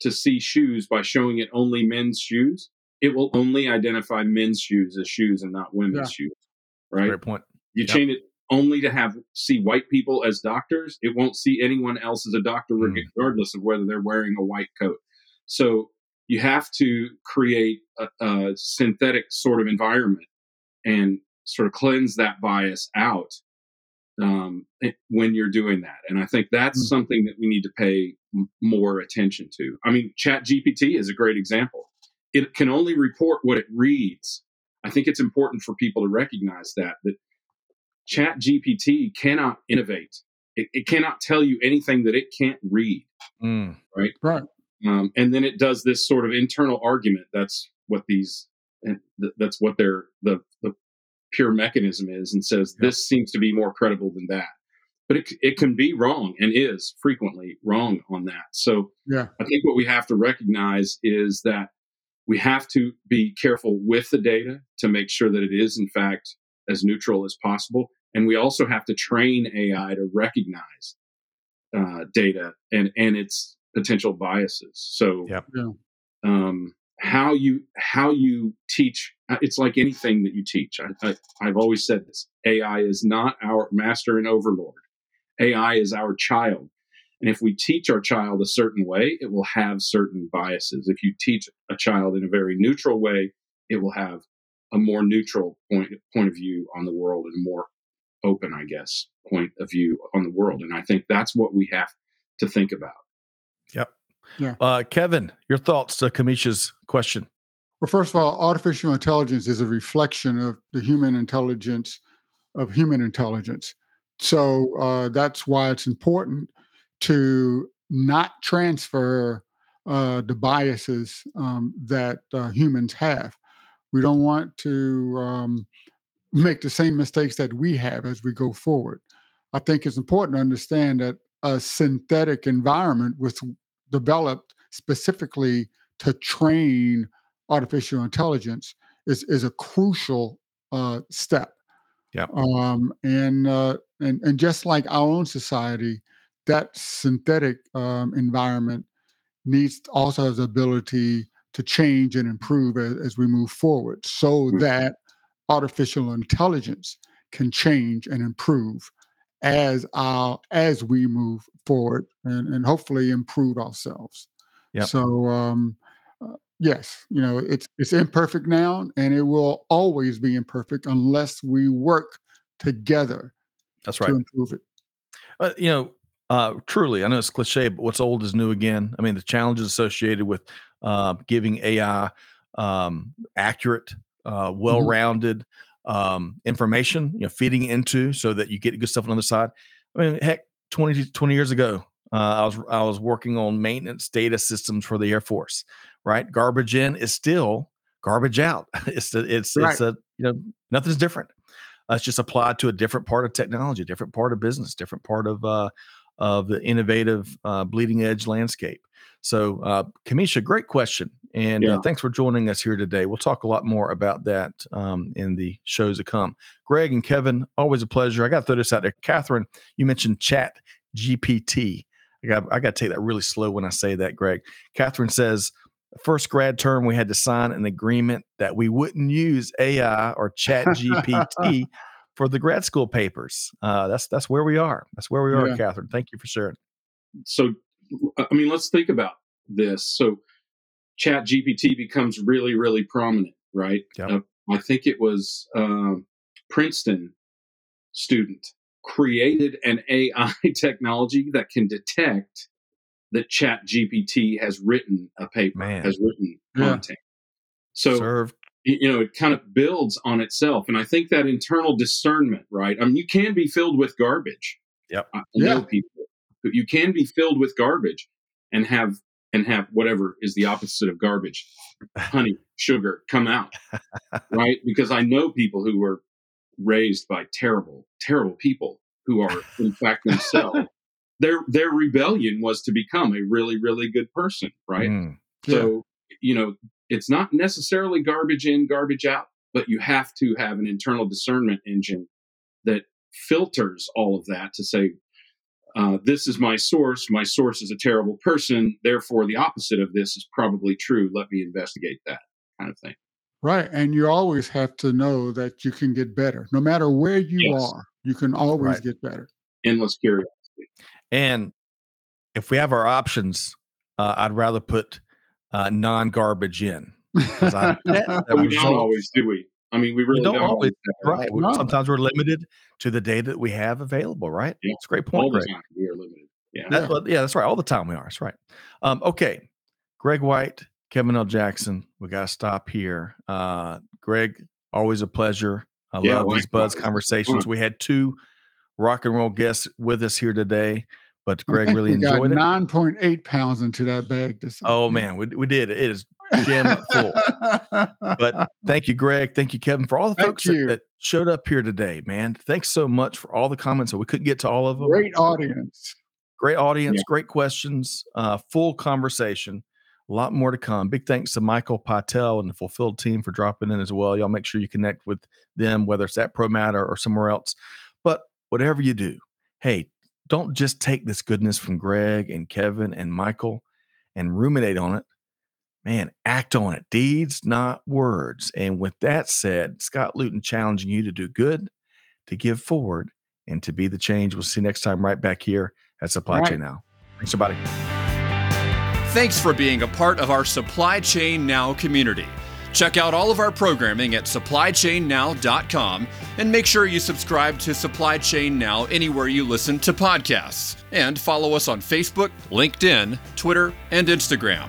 to see shoes by showing it only men's shoes, it will only identify men's shoes as shoes and not women's yeah. shoes. Right. Great point. You yep. train it only to have see white people as doctors. It won't see anyone else as a doctor, mm. regardless of whether they're wearing a white coat. So you have to create a, a, synthetic sort of environment and sort of cleanse that bias out um, when you're doing that. And I think that's mm. something that we need to pay m- more attention to. I mean, Chat GPT is a great example. It can only report what it reads. I think it's important for people to recognize that that Chat GPT cannot innovate. It, it cannot tell you anything that it can't read. Mm. Right. Right. Um, and then it does this sort of internal argument. That's what these, and th- that's what their the the pure mechanism is, and says Yeah. this seems to be more credible than that. But it it can be wrong and is frequently wrong on that. So Yeah. I think what we have to recognize is that we have to be careful with the data to make sure that it is in fact as neutral as possible, and we also have to train AI to recognize uh, data and and its potential biases. So, Yep. Yeah. um, how you how you teach uh, it's like anything that you teach. I, I, I've always said this: AI is not our master and overlord. AI is our child, and if we teach our child a certain way, it will have certain biases. If you teach a child in a very neutral way, it will have a more neutral point point of view on the world and a more open, I guess, point of view on the world. And I think that's what we have to think about. Yep. Yeah. Uh, Kevin, your thoughts to Kamisha's question. Well, first of all, artificial intelligence is a reflection of the human intelligence of human intelligence. So uh, that's why it's important to not transfer uh, the biases um, that uh, humans have. We don't want to um, make the same mistakes that we have as we go forward. I think it's important to understand that a synthetic environment was developed specifically to train artificial intelligence is is a crucial uh, step. Yeah. Um, and uh, and and just like our own society, that synthetic um, environment needs also has the ability to change and improve as, as we move forward, so Mhm. that artificial intelligence can change and improve as our as we move forward and, and hopefully improve ourselves. Yep. So um, uh, yes, you know it's it's imperfect now, and it will always be imperfect unless we work together That's right to improve it. Uh, you know, uh, truly, I know it's cliche, but what's old is new again. I mean, the challenges associated with uh, giving AI um, accurate, uh, well-rounded um, information, you know, feeding into so that you get good stuff on the other side. I mean, heck, 20, 20 years ago, uh, I was I was working on maintenance data systems for the Air Force. Right, garbage in is still garbage out. It's the, it's Right. it's a you know nothing's different. Uh, it's just applied to a different part of technology, different part of business, different part of uh, of the innovative uh, bleeding edge landscape. So, uh, Kamisha, great question, and uh, thanks for joining us here today. We'll talk a lot more about that um, in the shows to come. Greg and Kevin, always a pleasure. I got to throw this out there. Catherine, you mentioned Chat GPT. I got I got to take that really slow when I say that, Greg. Catherine says. First grad term, we had to sign an agreement that we wouldn't use AI or Chat GPT for the grad school papers. Uh, that's that's where we are. That's where we are, Yeah. Catherine. Thank you for sharing. so i mean let's think about this so chat gpt becomes really really prominent right Yep. Uh, i think it was um, princeton student created an ai technology that can detect that chat gpt has written a paper Man. has written Yeah. content so Served. you know it kind of builds on itself and i think that internal discernment right i mean you can be filled with garbage Yep. i I know Yeah. people but you can be filled with garbage and have and have whatever is the opposite of garbage. Honey sugar come out. Right? Because i know people who were raised by terrible terrible people who are in fact themselves. Their their rebellion was to become a really really good person right? Mm, so, you know, it's not necessarily garbage in, garbage out, but you have to have an internal discernment engine that filters all of that to say, uh, this is my source. My source is a terrible person. Therefore, the opposite of this is probably true. Let me investigate that kind of thing. Right. And you always have to know that you can get better. No matter where you Yes. are, you can always Right. get better. Endless curiosity. And if we have our options, uh, I'd rather put uh, non-garbage in I bet that we don't always, do we? I mean, we really don't don't, always, right. Sometimes we're limited to the data that we have available. Right. Yeah. It's a great all point, the Greg. time. We are limited. Yeah. That, well, yeah, that's right. All the time we are. That's right. Um, okay. Greg White, Kevin L. Jackson. We got to stop here. Uh, Greg, always a pleasure. I Yeah, love these buzz conversations. We had two rock and roll guests with us here today, but Greg really we enjoyed it. Nine point eight pounds into that bag. This Oh man, we, we did. It is jam full. But thank you, Greg. Thank you, Kevin, for all the Thank folks that, that showed up here today, man. Thanks so much for all the comments. So we couldn't get to all of them. great audience. Great audience, great questions, uh, full conversation. A lot more to come. Big thanks to Michael Pytel and the Fulfilld team for dropping in as well. Y'all make sure you connect with them, whether it's at ProMat or, or somewhere else. But whatever you do, hey, don't just take this goodness from Greg and Kevin and Michael and ruminate on it. Man, act on it. Deeds, not words. And with that said, Scott Luton challenging you to do good, to give forward, and to be the change. We'll see you next time right back here at Supply Right. Chain Now. Thanks, everybody. Thanks for being a part of our Supply Chain Now community. Check out all of our programming at supplychainnow.com and make sure you subscribe to Supply Chain Now anywhere you listen to podcasts. And follow us on Facebook, LinkedIn, Twitter, and Instagram.